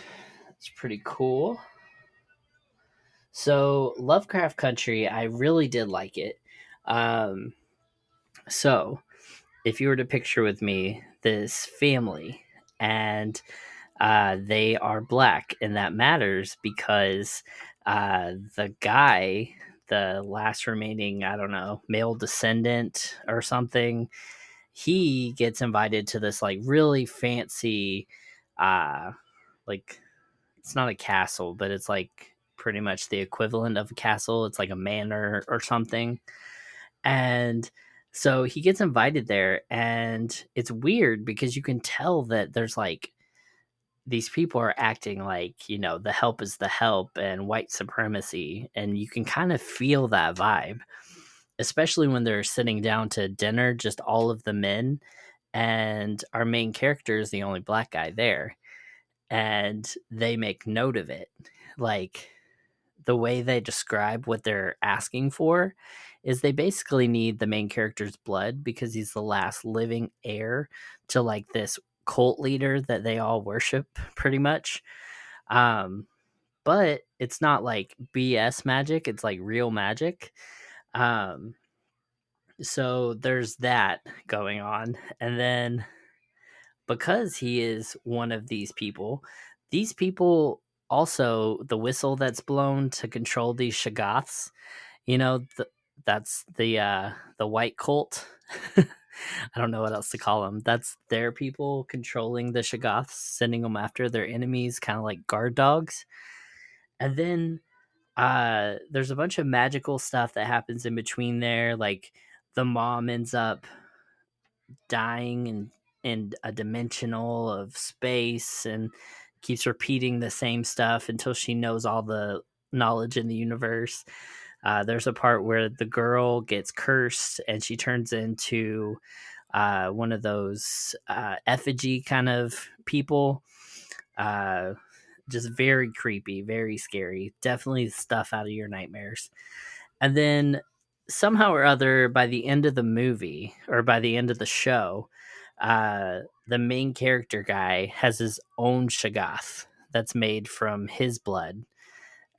It's pretty cool. So, Lovecraft Country, I really did like it. Um, so, if you were to picture with me this family, and uh, they are black, and that matters because uh, the guy the last remaining, I don't know, male descendant or something. He gets invited to this like really fancy, uh, like it's not a castle, but it's like pretty much the equivalent of a castle. It's like a manor or something. And so he gets invited there, and it's weird because you can tell that there's like these people are acting like, you know, the help is the help and white supremacy. And you can kind of feel that vibe, especially when they're sitting down to dinner, just all of the men. And our main character is the only black guy there. And they make note of it. Like the way they describe what they're asking for is they basically need the main character's blood because he's the last living heir to like this cult leader that they all worship [LAUGHS] pretty much. Um, but it's not like BS magic, it's like real magic. Um, so there's that going on. And then because he is one of these people, these people also the whistle that's blown to control these shoggoths, you know, the, that's the uh the white cult. [LAUGHS] I don't know what else to call them. That's their people controlling the Shoggoths, sending them after their enemies, kind of like guard dogs. And then uh, there's a bunch of magical stuff that happens in between there. Like the mom ends up dying in, in a dimensional of space and keeps repeating the same stuff until she knows all the knowledge in the universe. Uh, there's a part where the girl gets cursed and she turns into uh, one of those uh, effigy kind of people. Uh, just very creepy, very scary. Definitely stuff out of your nightmares. And then somehow or other, by the end of the movie or by the end of the show, uh, the main character guy has his own Shoggoth that's made from his blood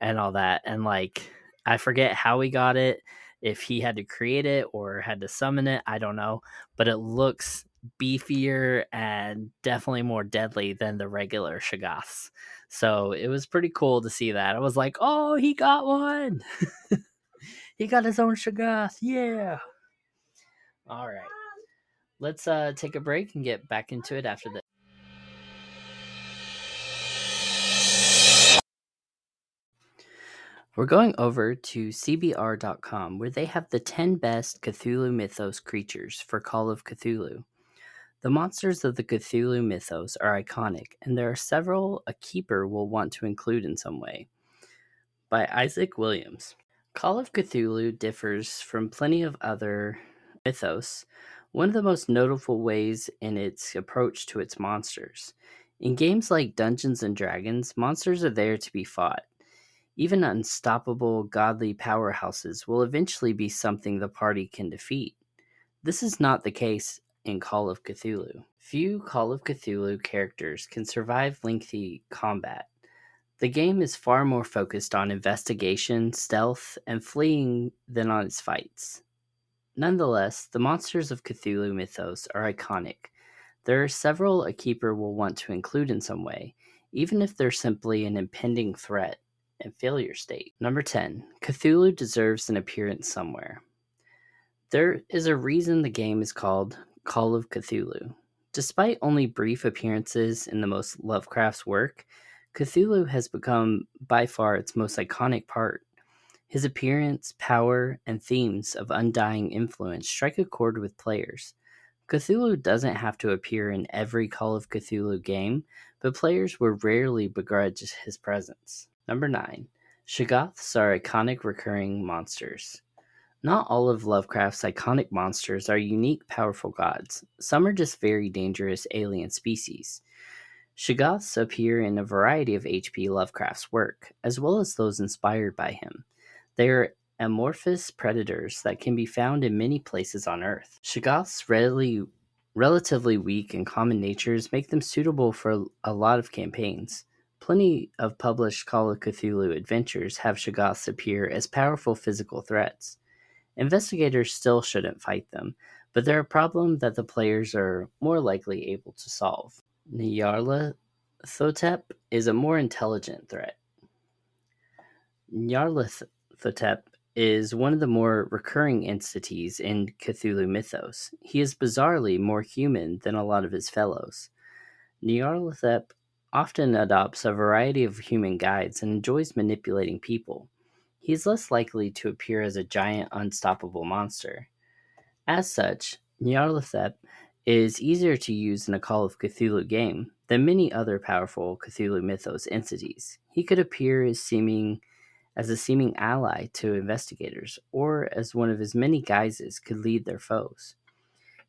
and all that. And like, I forget how he got it, if he had to create it or had to summon it, I don't know, but it looks beefier and definitely more deadly than the regular Shoggoths. So it was pretty cool to see that. I was like, "Oh, he got one. [LAUGHS] he got his own Shoggoth. Yeah." All right. Let's uh take a break and get back into it after this. We're going over to CBR.com where they have the 10 best Cthulhu Mythos creatures for Call of Cthulhu. The monsters of the Cthulhu mythos are iconic, and there are several a keeper will want to include in some way. By Isaac Williams. Call of Cthulhu differs from plenty of other mythos, one of the most notable ways in its approach to its monsters. In games like Dungeons and Dragons, monsters are there to be fought even unstoppable godly powerhouses will eventually be something the party can defeat. This is not the case in Call of Cthulhu. Few Call of Cthulhu characters can survive lengthy combat. The game is far more focused on investigation, stealth, and fleeing than on its fights. Nonetheless, the monsters of Cthulhu mythos are iconic. There are several a keeper will want to include in some way, even if they're simply an impending threat and failure state. Number 10. Cthulhu deserves an appearance somewhere. There is a reason the game is called Call of Cthulhu. Despite only brief appearances in the most Lovecraft's work, Cthulhu has become by far its most iconic part. His appearance, power, and themes of undying influence strike a chord with players. Cthulhu doesn't have to appear in every Call of Cthulhu game, but players will rarely begrudge his presence. Number 9. Shoggoths are iconic recurring monsters. Not all of Lovecraft's iconic monsters are unique, powerful gods. Some are just very dangerous alien species. Shoggoths appear in a variety of H.P. Lovecraft's work, as well as those inspired by him. They are amorphous predators that can be found in many places on Earth. Shoggoths' readily, relatively weak and common natures make them suitable for a lot of campaigns. Plenty of published Call of Cthulhu adventures have Shoggoths appear as powerful physical threats. Investigators still shouldn't fight them, but they're a problem that the players are more likely able to solve. Nyarlathotep is a more intelligent threat. Nyarlathotep is one of the more recurring entities in Cthulhu mythos. He is bizarrely more human than a lot of his fellows. Nyarlathotep often adopts a variety of human guides and enjoys manipulating people. He is less likely to appear as a giant, unstoppable monster. As such, Nyarlathotep is easier to use in a Call of Cthulhu game than many other powerful Cthulhu mythos entities. He could appear as seeming as a seeming ally to investigators, or as one of his many guises could lead their foes.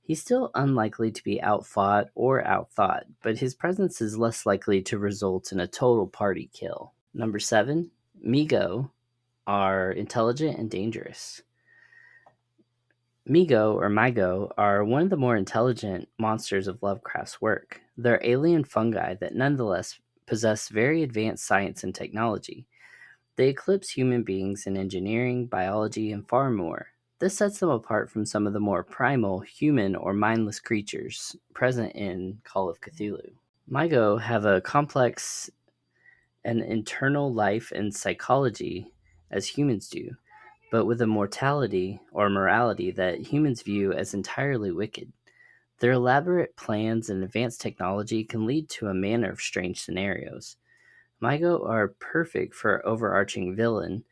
He's still unlikely to be outfought or outthought, but his presence is less likely to result in a total party kill. Number seven, Mi-Go are intelligent and dangerous. Mi-Go or Mi-Go are one of the more intelligent monsters of Lovecraft's work. They're alien fungi that nonetheless possess very advanced science and technology. They eclipse human beings in engineering, biology, and far more. This sets them apart from some of the more primal, human, or mindless creatures present in Call of Cthulhu. Mi-Go have a complex and internal life and psychology as humans do, but with a mortality or morality that humans view as entirely wicked. Their elaborate plans and advanced technology can lead to a manner of strange scenarios. Mi-Go are perfect for overarching villain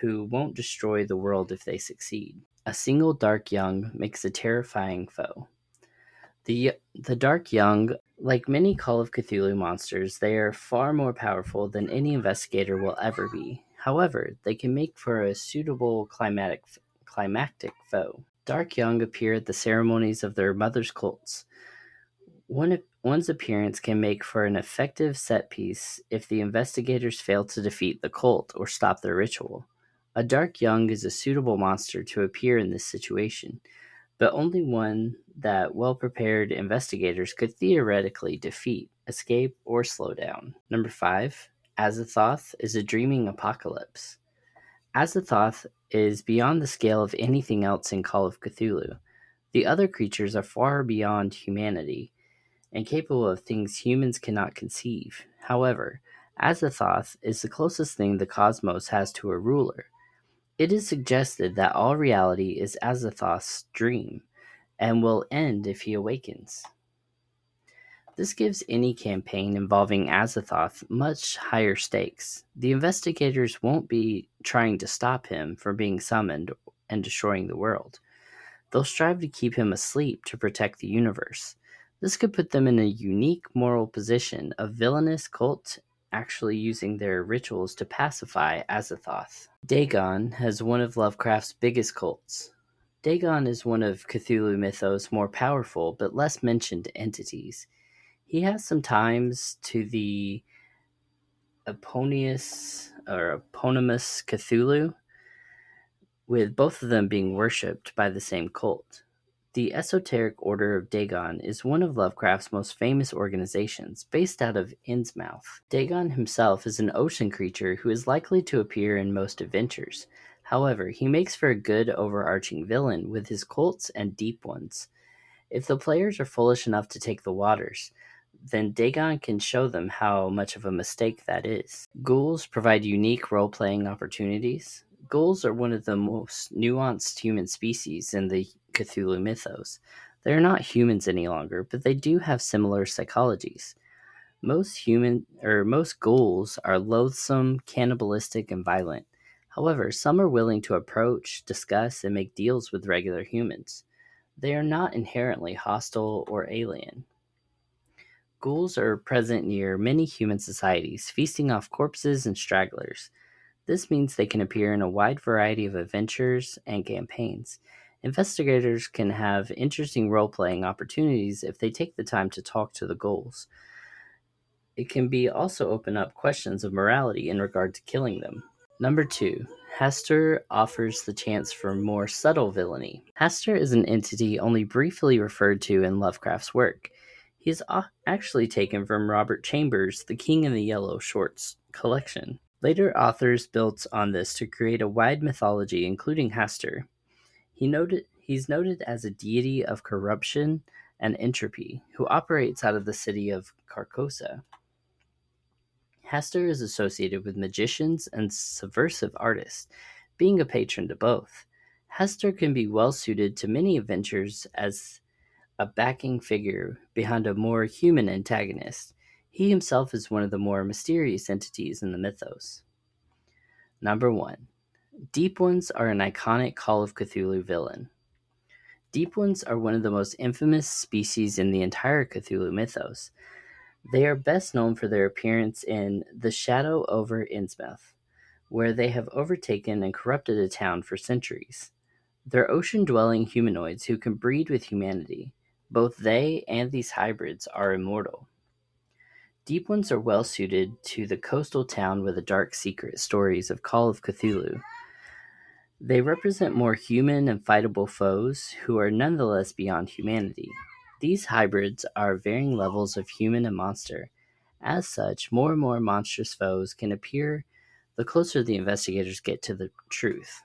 who won't destroy the world if they succeed. A single Dark Young makes a terrifying foe. The, the Dark Young, like many Call of Cthulhu monsters, they are far more powerful than any investigator will ever be. However, they can make for a suitable climatic, climactic foe. Dark Young appear at the ceremonies of their mother's cults. One, one's appearance can make for an effective set piece if the investigators fail to defeat the cult or stop their ritual. A Dark Young is a suitable monster to appear in this situation, but only one that well prepared investigators could theoretically defeat, escape, or slow down. Number 5. Azathoth is a dreaming apocalypse. Azathoth is beyond the scale of anything else in Call of Cthulhu. The other creatures are far beyond humanity and capable of things humans cannot conceive. However, Azathoth is the closest thing the cosmos has to a ruler. It is suggested that all reality is Azathoth's dream and will end if he awakens. This gives any campaign involving Azathoth much higher stakes. The investigators won't be trying to stop him from being summoned and destroying the world. They'll strive to keep him asleep to protect the universe. This could put them in a unique moral position of villainous cult actually using their rituals to pacify Azathoth. Dagon has one of Lovecraft's biggest cults. Dagon is one of Cthulhu mythos' more powerful but less mentioned entities. He has some ties to the Eponius or eponymous Cthulhu, with both of them being worshipped by the same cult. The Esoteric Order of Dagon is one of Lovecraft's most famous organizations, based out of Innsmouth. Dagon himself is an ocean creature who is likely to appear in most adventures. However, he makes for a good overarching villain with his cults and deep ones. If the players are foolish enough to take the waters, then Dagon can show them how much of a mistake that is. Ghouls provide unique role playing opportunities. Ghouls are one of the most nuanced human species in the Cthulhu mythos. They are not humans any longer, but they do have similar psychologies. Most human or most ghouls are loathsome, cannibalistic, and violent. However, some are willing to approach, discuss, and make deals with regular humans. They are not inherently hostile or alien. Ghouls are present near many human societies, feasting off corpses and stragglers. This means they can appear in a wide variety of adventures and campaigns. Investigators can have interesting role playing opportunities if they take the time to talk to the ghouls. It can be also open up questions of morality in regard to killing them. Number two, Hastur offers the chance for more subtle villainy. Hastur is an entity only briefly referred to in Lovecraft's work. He is actually taken from Robert Chambers' The King in the Yellow Shorts collection. Later authors built on this to create a wide mythology, including Hastur. He noted, he's noted as a deity of corruption and entropy who operates out of the city of Carcosa. Hastur is associated with magicians and subversive artists. being a patron to both. Hastur can be well suited to many adventures as a backing figure behind a more human antagonist. He himself is one of the more mysterious entities in the mythos. Number 1. Deep Ones are an iconic Call of Cthulhu villain. Deep Ones are one of the most infamous species in the entire Cthulhu mythos. They are best known for their appearance in The Shadow over Innsmouth, where they have overtaken and corrupted a town for centuries. They're ocean dwelling humanoids who can breed with humanity. Both they and these hybrids are immortal. Deep Ones are well suited to the coastal town with the dark secret stories of Call of Cthulhu. They represent more human and fightable foes who are nonetheless beyond humanity. These hybrids are varying levels of human and monster. As such, more and more monstrous foes can appear the closer the investigators get to the truth.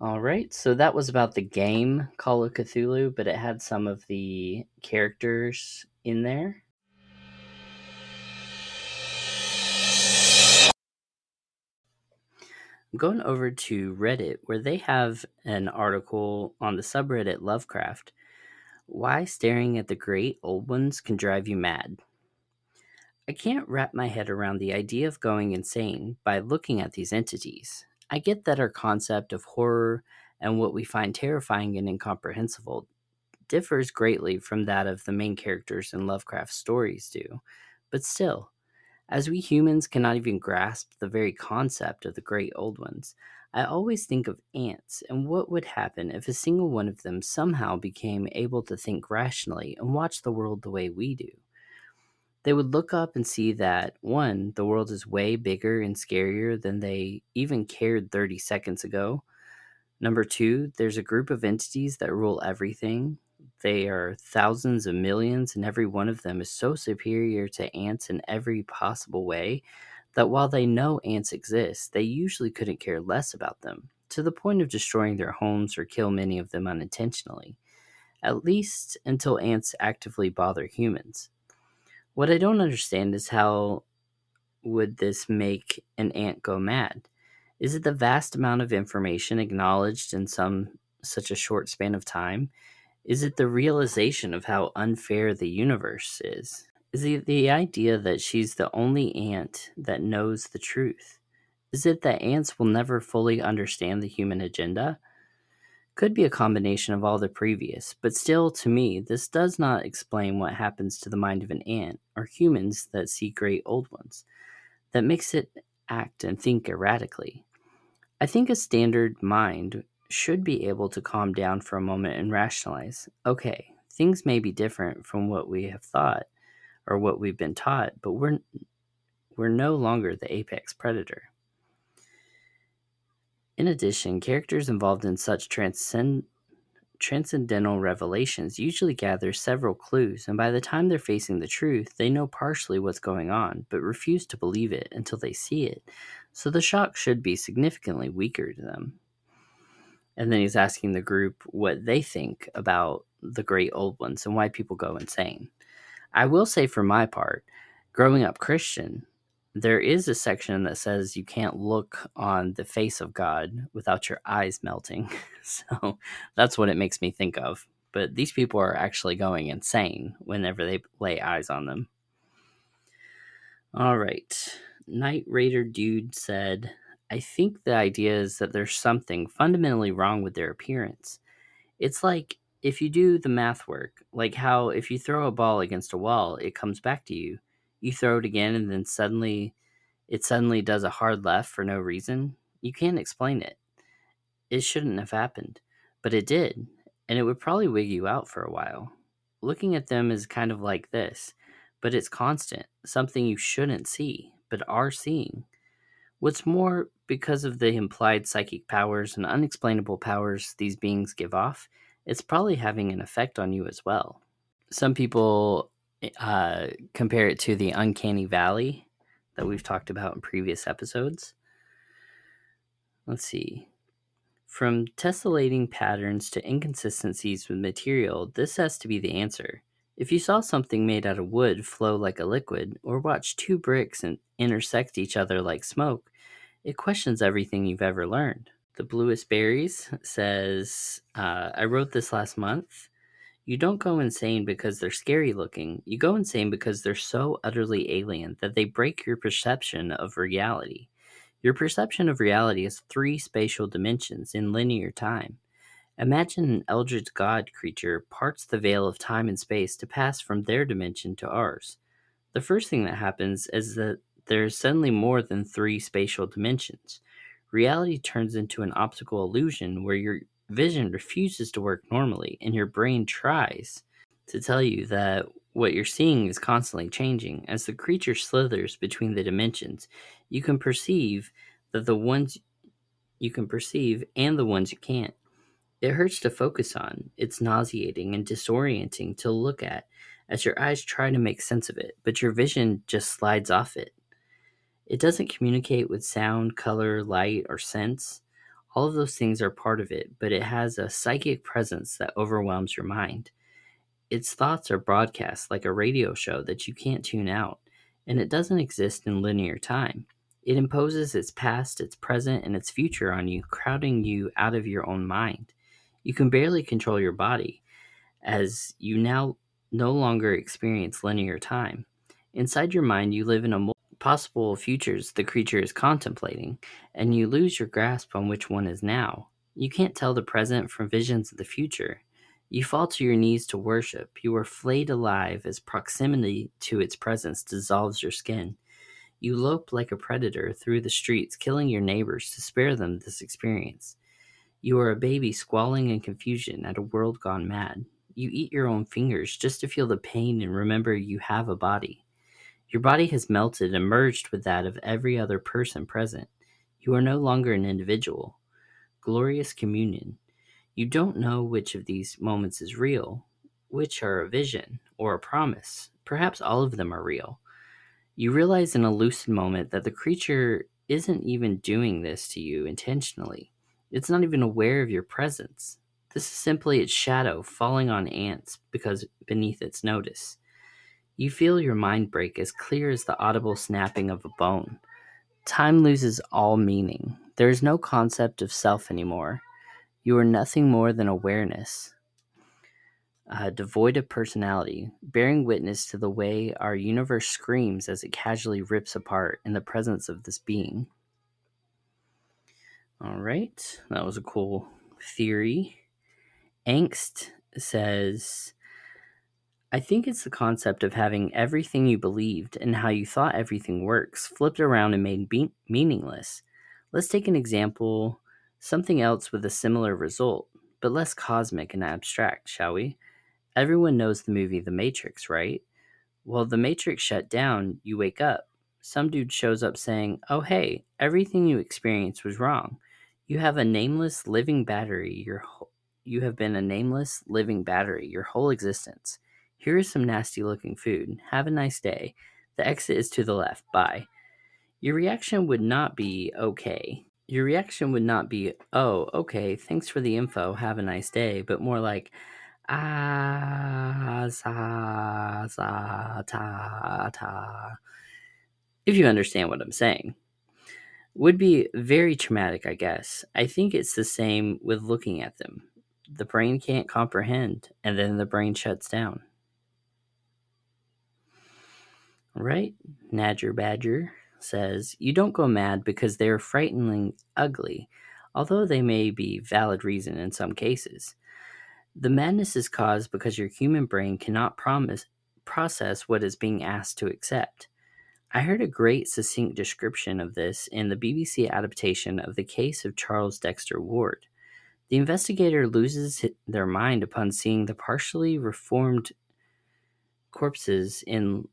All right, so that was about the game Call of Cthulhu, but it had some of the characters in there. Going over to Reddit where they have an article on the subreddit Lovecraft why staring at the great old ones can drive you mad. I can't wrap my head around the idea of going insane by looking at these entities. I get that our concept of horror and what we find terrifying and incomprehensible differs greatly from that of the main characters in Lovecraft's stories do, but still, as we humans cannot even grasp the very concept of the great old ones, I always think of ants and what would happen if a single one of them somehow became able to think rationally and watch the world the way we do. They would look up and see that, one, the world is way bigger and scarier than they even cared 30 seconds ago. Number two, there's a group of entities that rule everything. They are thousands of millions, and every one of them is so superior to ants in every possible way that while they know ants exist, they usually couldn't care less about them, to the point of destroying their homes or kill many of them unintentionally, at least until ants actively bother humans. What I don't understand is how would this make an ant go mad? Is it the vast amount of information acknowledged in some such a short span of time? Is it the realization of how unfair the universe is? Is it the idea that she's the only ant that knows the truth? Is it that ants will never fully understand the human agenda? Could be a combination of all the previous, but still, to me, this does not explain what happens to the mind of an ant or humans that see great old ones that makes it act and think erratically. I think a standard mind should be able to calm down for a moment and rationalize okay, things may be different from what we have thought, or what we've been taught, but we're we're no longer the apex predator. In addition, characters involved in such transcend, transcendental revelations usually gather several clues, and by the time they're facing the truth, they know partially what's going on, but refuse to believe it until they see it. So the shock should be significantly weaker to them. And then he's asking the group what they think about the great old ones and why people go insane. I will say for my part, growing up Christian, there is a section that says you can't look on the face of God without your eyes melting. [LAUGHS] so that's what it makes me think of. But these people are actually going insane whenever they lay eyes on them. All right. Night Raider Dude said, I think the idea is that there's something fundamentally wrong with their appearance. It's like if you do the math work, like how if you throw a ball against a wall, it comes back to you. You throw it again and then suddenly it suddenly does a hard left for no reason. You can't explain it. It shouldn't have happened, but it did, and it would probably wig you out for a while. Looking at them is kind of like this, but it's constant, something you shouldn't see, but are seeing. What's more, because of the implied psychic powers and unexplainable powers these beings give off, it's probably having an effect on you as well. Some people uh, compare it to the uncanny valley that we've talked about in previous episodes. Let's see. From tessellating patterns to inconsistencies with material, this has to be the answer. If you saw something made out of wood flow like a liquid, or watch two bricks intersect each other like smoke, It questions everything you've ever learned. The Bluest Berries says, uh, I wrote this last month. You don't go insane because they're scary looking. You go insane because they're so utterly alien that they break your perception of reality. Your perception of reality is three spatial dimensions in linear time. Imagine an eldritch god creature parts the veil of time and space to pass from their dimension to ours. The first thing that happens is that there's suddenly more than three spatial dimensions. Reality turns into an optical illusion where your vision refuses to work normally and your brain tries to tell you that what you're seeing is constantly changing. As the creature slithers between the dimensions, you can perceive that the ones you can perceive and the ones you can't. It hurts to focus on. It's nauseating and disorienting to look at as your eyes try to make sense of it, but your vision just slides off it. It doesn't communicate with sound, color, light, or sense. All of those things are part of it, but it has a psychic presence that overwhelms your mind. Its thoughts are broadcast like a radio show that you can't tune out, and it doesn't exist in linear time. It imposes its past, its present, and its future on you, crowding you out of your own mind. You can barely control your body, as you now no longer experience linear time. Inside your mind, you live in a possible futures the creature is contemplating, and you lose your grasp on which one is now. You can't tell the present from visions of the future. You fall to your knees to worship. You are flayed alive as proximity to its presence dissolves your skin. You lope like a predator through the streets, killing your neighbors to spare them this experience. You are a baby squalling in confusion at a world gone mad. You eat your own fingers just to feel the pain and remember you have a body. Your body has melted and merged with that of every other person present. You are no longer an individual. Glorious communion. You don't know which of these moments is real, which are a vision or a promise. Perhaps all of them are real. You realize in a lucid moment that the creature isn't even doing this to you intentionally. It's not even aware of your presence. This is simply its shadow falling on ants because beneath its notice. You feel your mind break as clear as the audible snapping of a bone. Time loses all meaning. There is no concept of self anymore. You are nothing more than awareness, uh, devoid of personality, bearing witness to the way our universe screams as it casually rips apart in the presence of this being. All right, that was a cool theory. Angst says I think it's the concept of having everything you believed and how you thought everything works flipped around and made be- meaningless. Let's take an example, something else with a similar result, but less cosmic and abstract, shall we? Everyone knows the movie The Matrix, right? Well, The Matrix shut down, you wake up. Some dude shows up saying, Oh, hey, everything you experienced was wrong. You have a nameless living battery. Your ho- you have been a nameless living battery your whole existence. Here is some nasty looking food. Have a nice day. The exit is to the left. Bye. Your reaction would not be okay. Your reaction would not be, oh, okay, thanks for the info. Have a nice day. But more like, ah, za, za, ta, ta. If you understand what I'm saying. Would be very traumatic, I guess. I think it's the same with looking at them. The brain can't comprehend, and then the brain shuts down. Right? Nadger Badger says, You don't go mad because they are frighteningly ugly, although they may be valid reason in some cases. The madness is caused because your human brain cannot promise, process what is being asked to accept. I heard a great succinct description of this in the BBC adaptation of the case of Charles Dexter Ward. The investigator loses their mind upon seeing the partially reformed corpses in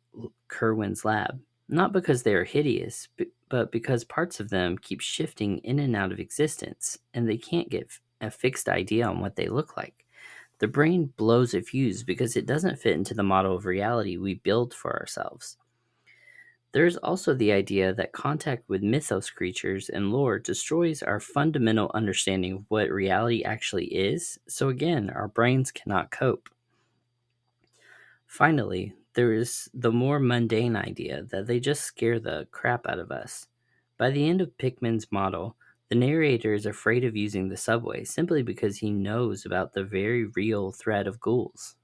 Curwen's lab, not because they are hideous, but because parts of them keep shifting in and out of existence, and they can't get a fixed idea on what they look like. The brain blows a fuse because it doesn't fit into the model of reality we build for ourselves. There is also the idea that contact with mythos creatures and lore destroys our fundamental understanding of what reality actually is, so again, our brains cannot cope. Finally, there is the more mundane idea that they just scare the crap out of us. By the end of Pickman's model, the narrator is afraid of using the subway simply because he knows about the very real threat of ghouls.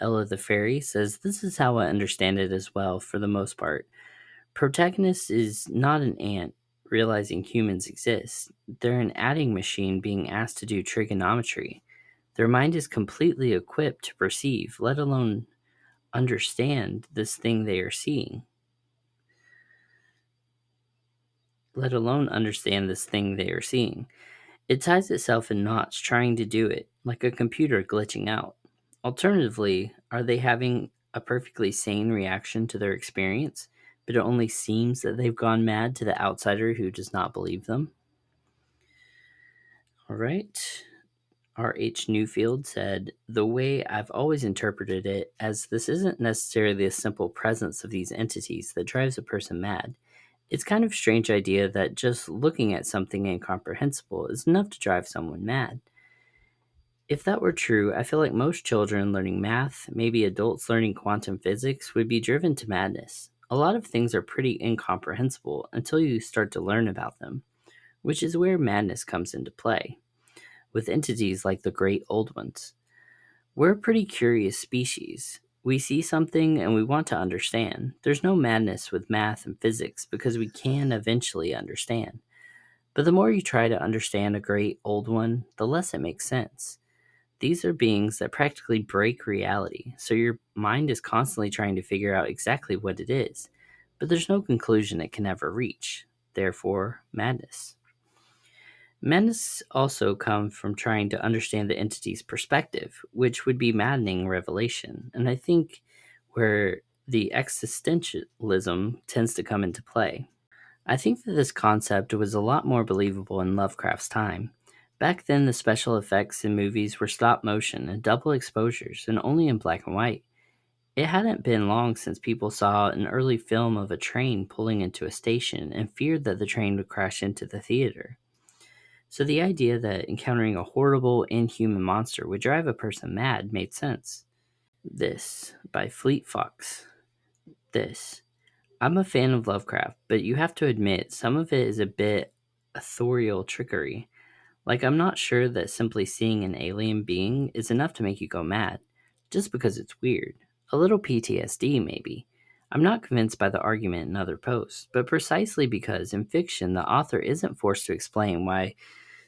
Ella the Fairy says, This is how I understand it as well, for the most part. Protagonist is not an ant realizing humans exist. They're an adding machine being asked to do trigonometry. Their mind is completely equipped to perceive, let alone understand, this thing they are seeing. Let alone understand this thing they are seeing. It ties itself in knots trying to do it, like a computer glitching out. Alternatively, are they having a perfectly sane reaction to their experience, but it only seems that they've gone mad to the outsider who does not believe them? All right. R.H. Newfield said, The way I've always interpreted it, as this isn't necessarily a simple presence of these entities that drives a person mad. It's kind of strange idea that just looking at something incomprehensible is enough to drive someone mad. If that were true, I feel like most children learning math, maybe adults learning quantum physics, would be driven to madness. A lot of things are pretty incomprehensible until you start to learn about them, which is where madness comes into play, with entities like the great old ones. We're a pretty curious species. We see something and we want to understand. There's no madness with math and physics because we can eventually understand. But the more you try to understand a great old one, the less it makes sense. These are beings that practically break reality, so your mind is constantly trying to figure out exactly what it is, but there's no conclusion it can ever reach. Therefore, madness. Madness also come from trying to understand the entity's perspective, which would be maddening revelation, and I think where the existentialism tends to come into play. I think that this concept was a lot more believable in Lovecraft's time. Back then, the special effects in movies were stop motion and double exposures, and only in black and white. It hadn't been long since people saw an early film of a train pulling into a station and feared that the train would crash into the theater. So the idea that encountering a horrible, inhuman monster would drive a person mad made sense. This by Fleet Fox. This. I'm a fan of Lovecraft, but you have to admit some of it is a bit authorial trickery. Like, I'm not sure that simply seeing an alien being is enough to make you go mad, just because it's weird. A little PTSD, maybe. I'm not convinced by the argument in other posts, but precisely because in fiction the author isn't forced to explain why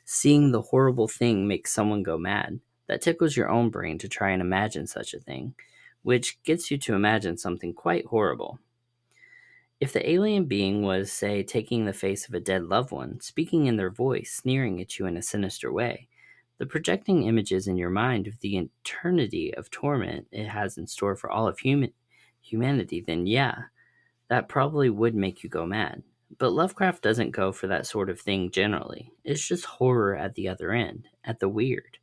seeing the horrible thing makes someone go mad. That tickles your own brain to try and imagine such a thing, which gets you to imagine something quite horrible. If the alien being was, say, taking the face of a dead loved one, speaking in their voice, sneering at you in a sinister way, the projecting images in your mind of the eternity of torment it has in store for all of human humanity, then yeah, that probably would make you go mad. But Lovecraft doesn't go for that sort of thing generally. It's just horror at the other end, at the weird.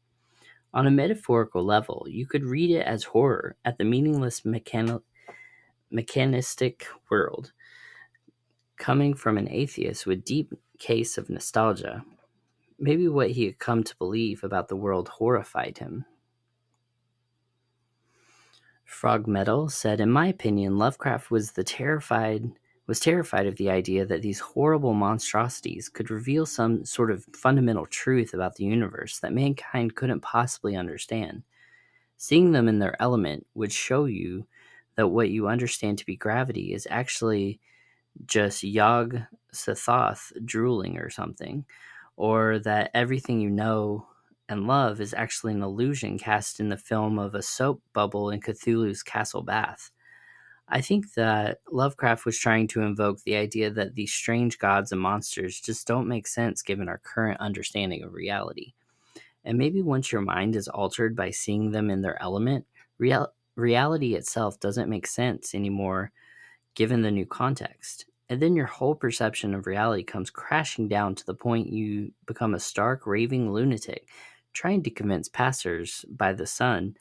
On a metaphorical level, you could read it as horror at the meaningless mechani- mechanistic world coming from an atheist with deep case of nostalgia. Maybe what he had come to believe about the world horrified him. Frog Metal said, In my opinion, Lovecraft was the terrified was terrified of the idea that these horrible monstrosities could reveal some sort of fundamental truth about the universe that mankind couldn't possibly understand. Seeing them in their element would show you that what you understand to be gravity is actually just Yog Sothoth drooling or something, or that everything you know and love is actually an illusion cast in the film of a soap bubble in Cthulhu's castle bath. I think that Lovecraft was trying to invoke the idea that these strange gods and monsters just don't make sense given our current understanding of reality. And maybe once your mind is altered by seeing them in their element, real- reality itself doesn't make sense anymore given the new context. And then your whole perception of reality comes crashing down to the point you become a stark, raving lunatic, trying to convince passers by the sun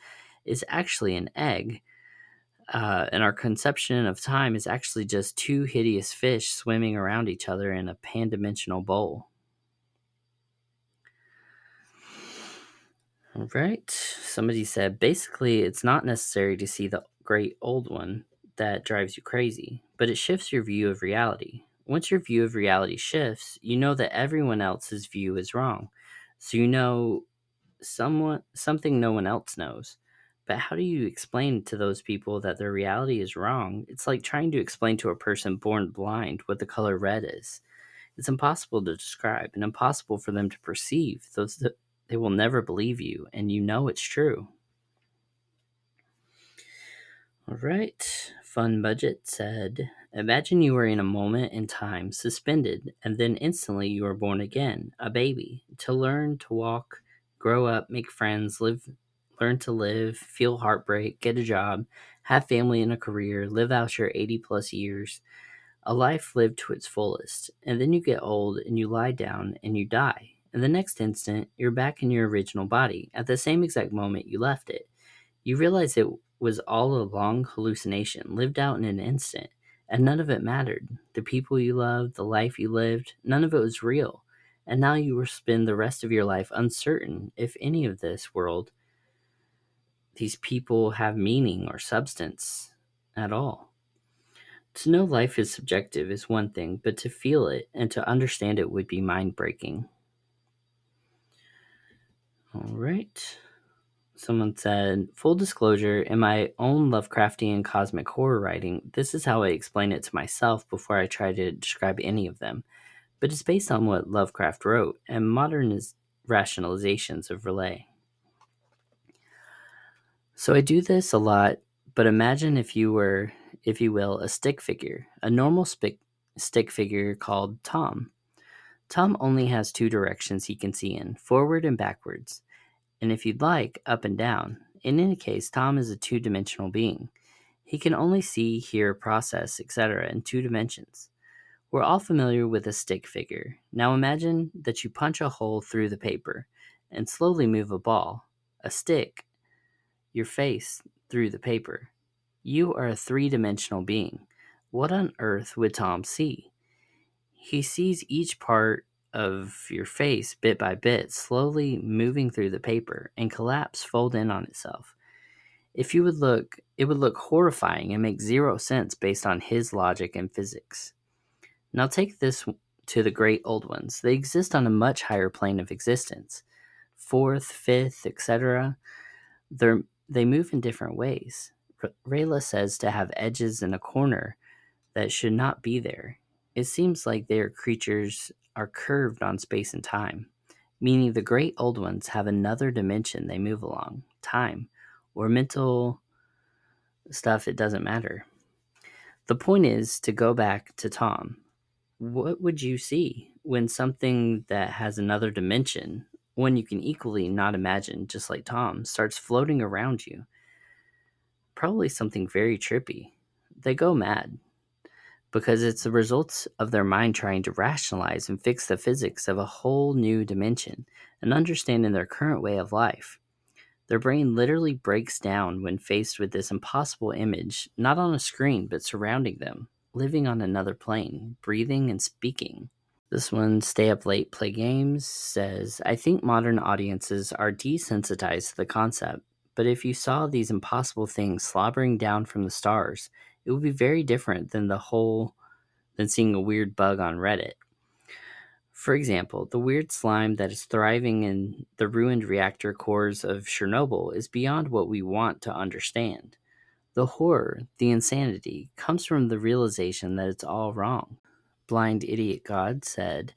is actually an egg. Uh, and our conception of time is actually just two hideous fish swimming around each other in a pan dimensional bowl. All right. Somebody said basically, it's not necessary to see the great old one that drives you crazy, but it shifts your view of reality. Once your view of reality shifts, you know that everyone else's view is wrong. So you know someone something no one else knows. But how do you explain to those people that their reality is wrong? It's like trying to explain to a person born blind what the color red is. It's impossible to describe and impossible for them to perceive. Those they will never believe you, and you know it's true. All right. Fun Budget said Imagine you were in a moment in time, suspended, and then instantly you are born again, a baby, to learn to walk, grow up, make friends, live learn to live, feel heartbreak, get a job, have family and a career, live out your 80 plus years, a life lived to its fullest. And then you get old and you lie down and you die. And the next instant, you're back in your original body at the same exact moment you left it. You realize it was all a long hallucination lived out in an instant, and none of it mattered. The people you loved, the life you lived, none of it was real. And now you will spend the rest of your life uncertain if any of this world these people have meaning or substance at all. To know life is subjective is one thing, but to feel it and to understand it would be mind breaking. All right. Someone said, full disclosure, in my own Lovecraftian cosmic horror writing, this is how I explain it to myself before I try to describe any of them. But it's based on what Lovecraft wrote and modern rationalizations of R'lyeh. So I do this a lot, but imagine if you were, if you will, a stick figure, a normal stick, figure called Tom. Tom only has two directions he can see in forward and backwards, and if you'd like, up and down. In any case, Tom is a two dimensional being. He can only see, hear, process, etc., in two dimensions. We're all familiar with a stick figure. Now imagine that you punch a hole through the paper and slowly move a ball, a stick, your face through the paper. You are a three dimensional being. What on earth would Tom see? He sees each part of your face bit by bit, slowly moving through the paper and collapse, fold in on itself. If you would look, it would look horrifying and make zero sense based on his logic and physics. Now take this to the great old ones. They exist on a much higher plane of existence. Fourth, fifth, etc. They're they move in different ways. R'lyeh says to have edges in a corner that should not be there. It seems like their creatures are curved on space and time, meaning the great old ones have another dimension they move along, time, or mental stuff, it doesn't matter. The point is to go back to Tom. What would you see when something that has another dimension one you can equally not imagine, just like Tom, starts floating around you. Probably something very trippy. They go mad because it's the results of their mind trying to rationalize and fix the physics of a whole new dimension and understanding their current way of life. Their brain literally breaks down when faced with this impossible image, not on a screen, but surrounding them, living on another plane, breathing and speaking. This one, Stay Up Late, Play Games, says I think modern audiences are desensitized to the concept, but if you saw these impossible things slobbering down from the stars, it would be very different than the whole than seeing a weird bug on Reddit. For example, the weird slime that is thriving in the ruined reactor cores of Chernobyl is beyond what we want to understand. The horror, the insanity, comes from the realization that it's all wrong blind idiot god said,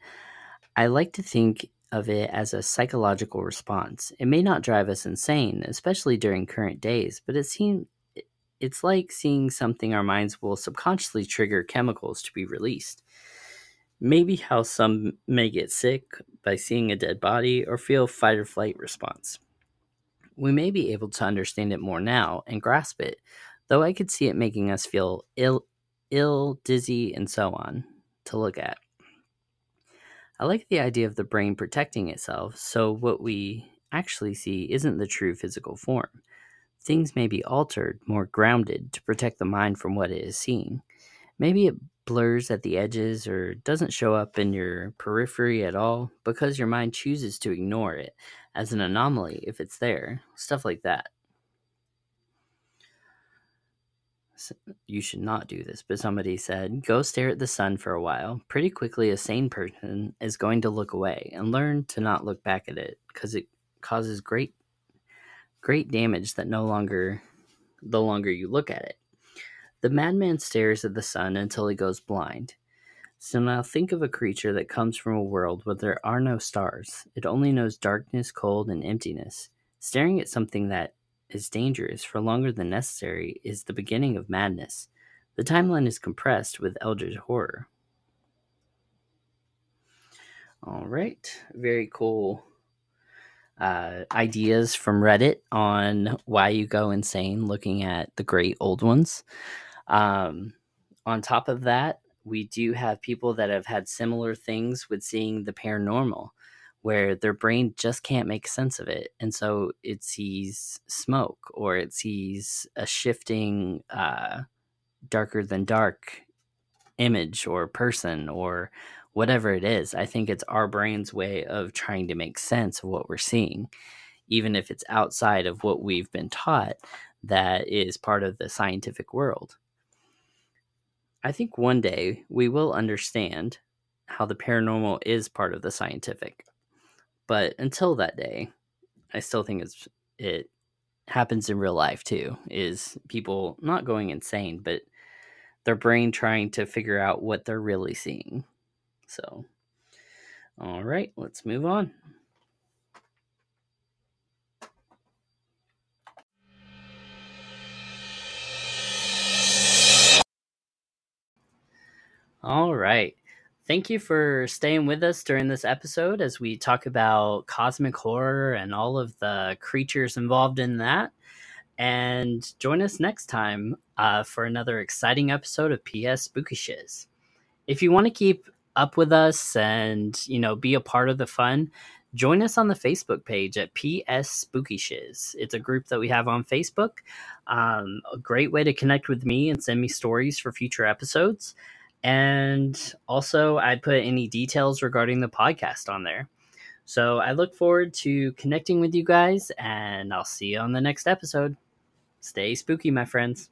I like to think of it as a psychological response. It may not drive us insane, especially during current days, but it seems it's like seeing something our minds will subconsciously trigger chemicals to be released. Maybe how some may get sick by seeing a dead body or feel fight or flight response. We may be able to understand it more now and grasp it, though I could see it making us feel ill, ill, dizzy, and so on to look at. I like the idea of the brain protecting itself, so what we actually see isn't the true physical form. Things may be altered, more grounded, to protect the mind from what it is seeing. Maybe it blurs at the edges or doesn't show up in your periphery at all because your mind chooses to ignore it as an anomaly if it's there. Stuff like that. You should not do this, but somebody said, go stare at the sun for a while. Pretty quickly, a sane person is going to look away and learn to not look back at it because it causes great, great damage that no longer, the longer you look at it. The madman stares at the sun until he goes blind. So now think of a creature that comes from a world where there are no stars. It only knows darkness, cold, and emptiness. Staring at something that is dangerous for longer than necessary is the beginning of madness. The timeline is compressed with Eldritch horror. All right, very cool uh, ideas from Reddit on why you go insane looking at the great old ones. Um, on top of that, we do have people that have had similar things with seeing the paranormal where their brain just can't make sense of it. And so it sees smoke or it sees a shifting, uh, darker than dark image or person or whatever it is. I think it's our brain's way of trying to make sense of what we're seeing, even if it's outside of what we've been taught that is part of the scientific world. I think one day we will understand how the paranormal is part of the scientific. But until that day, I still think it's it happens in real life too. Is people not going insane, but their brain trying to figure out what they're really seeing. So, all right, let's move on. All right. Thank you for staying with us during this episode as we talk about cosmic horror and all of the creatures involved in that. And join us next time uh, for another exciting episode of PS Spooky Shiz. If you want to keep up with us and you know be a part of the fun, join us on the Facebook page at PS Spooky Shiz. It's a group that we have on Facebook. Um, a great way to connect with me and send me stories for future episodes. And also, I'd put any details regarding the podcast on there. So I look forward to connecting with you guys, and I'll see you on the next episode. Stay spooky, my friends.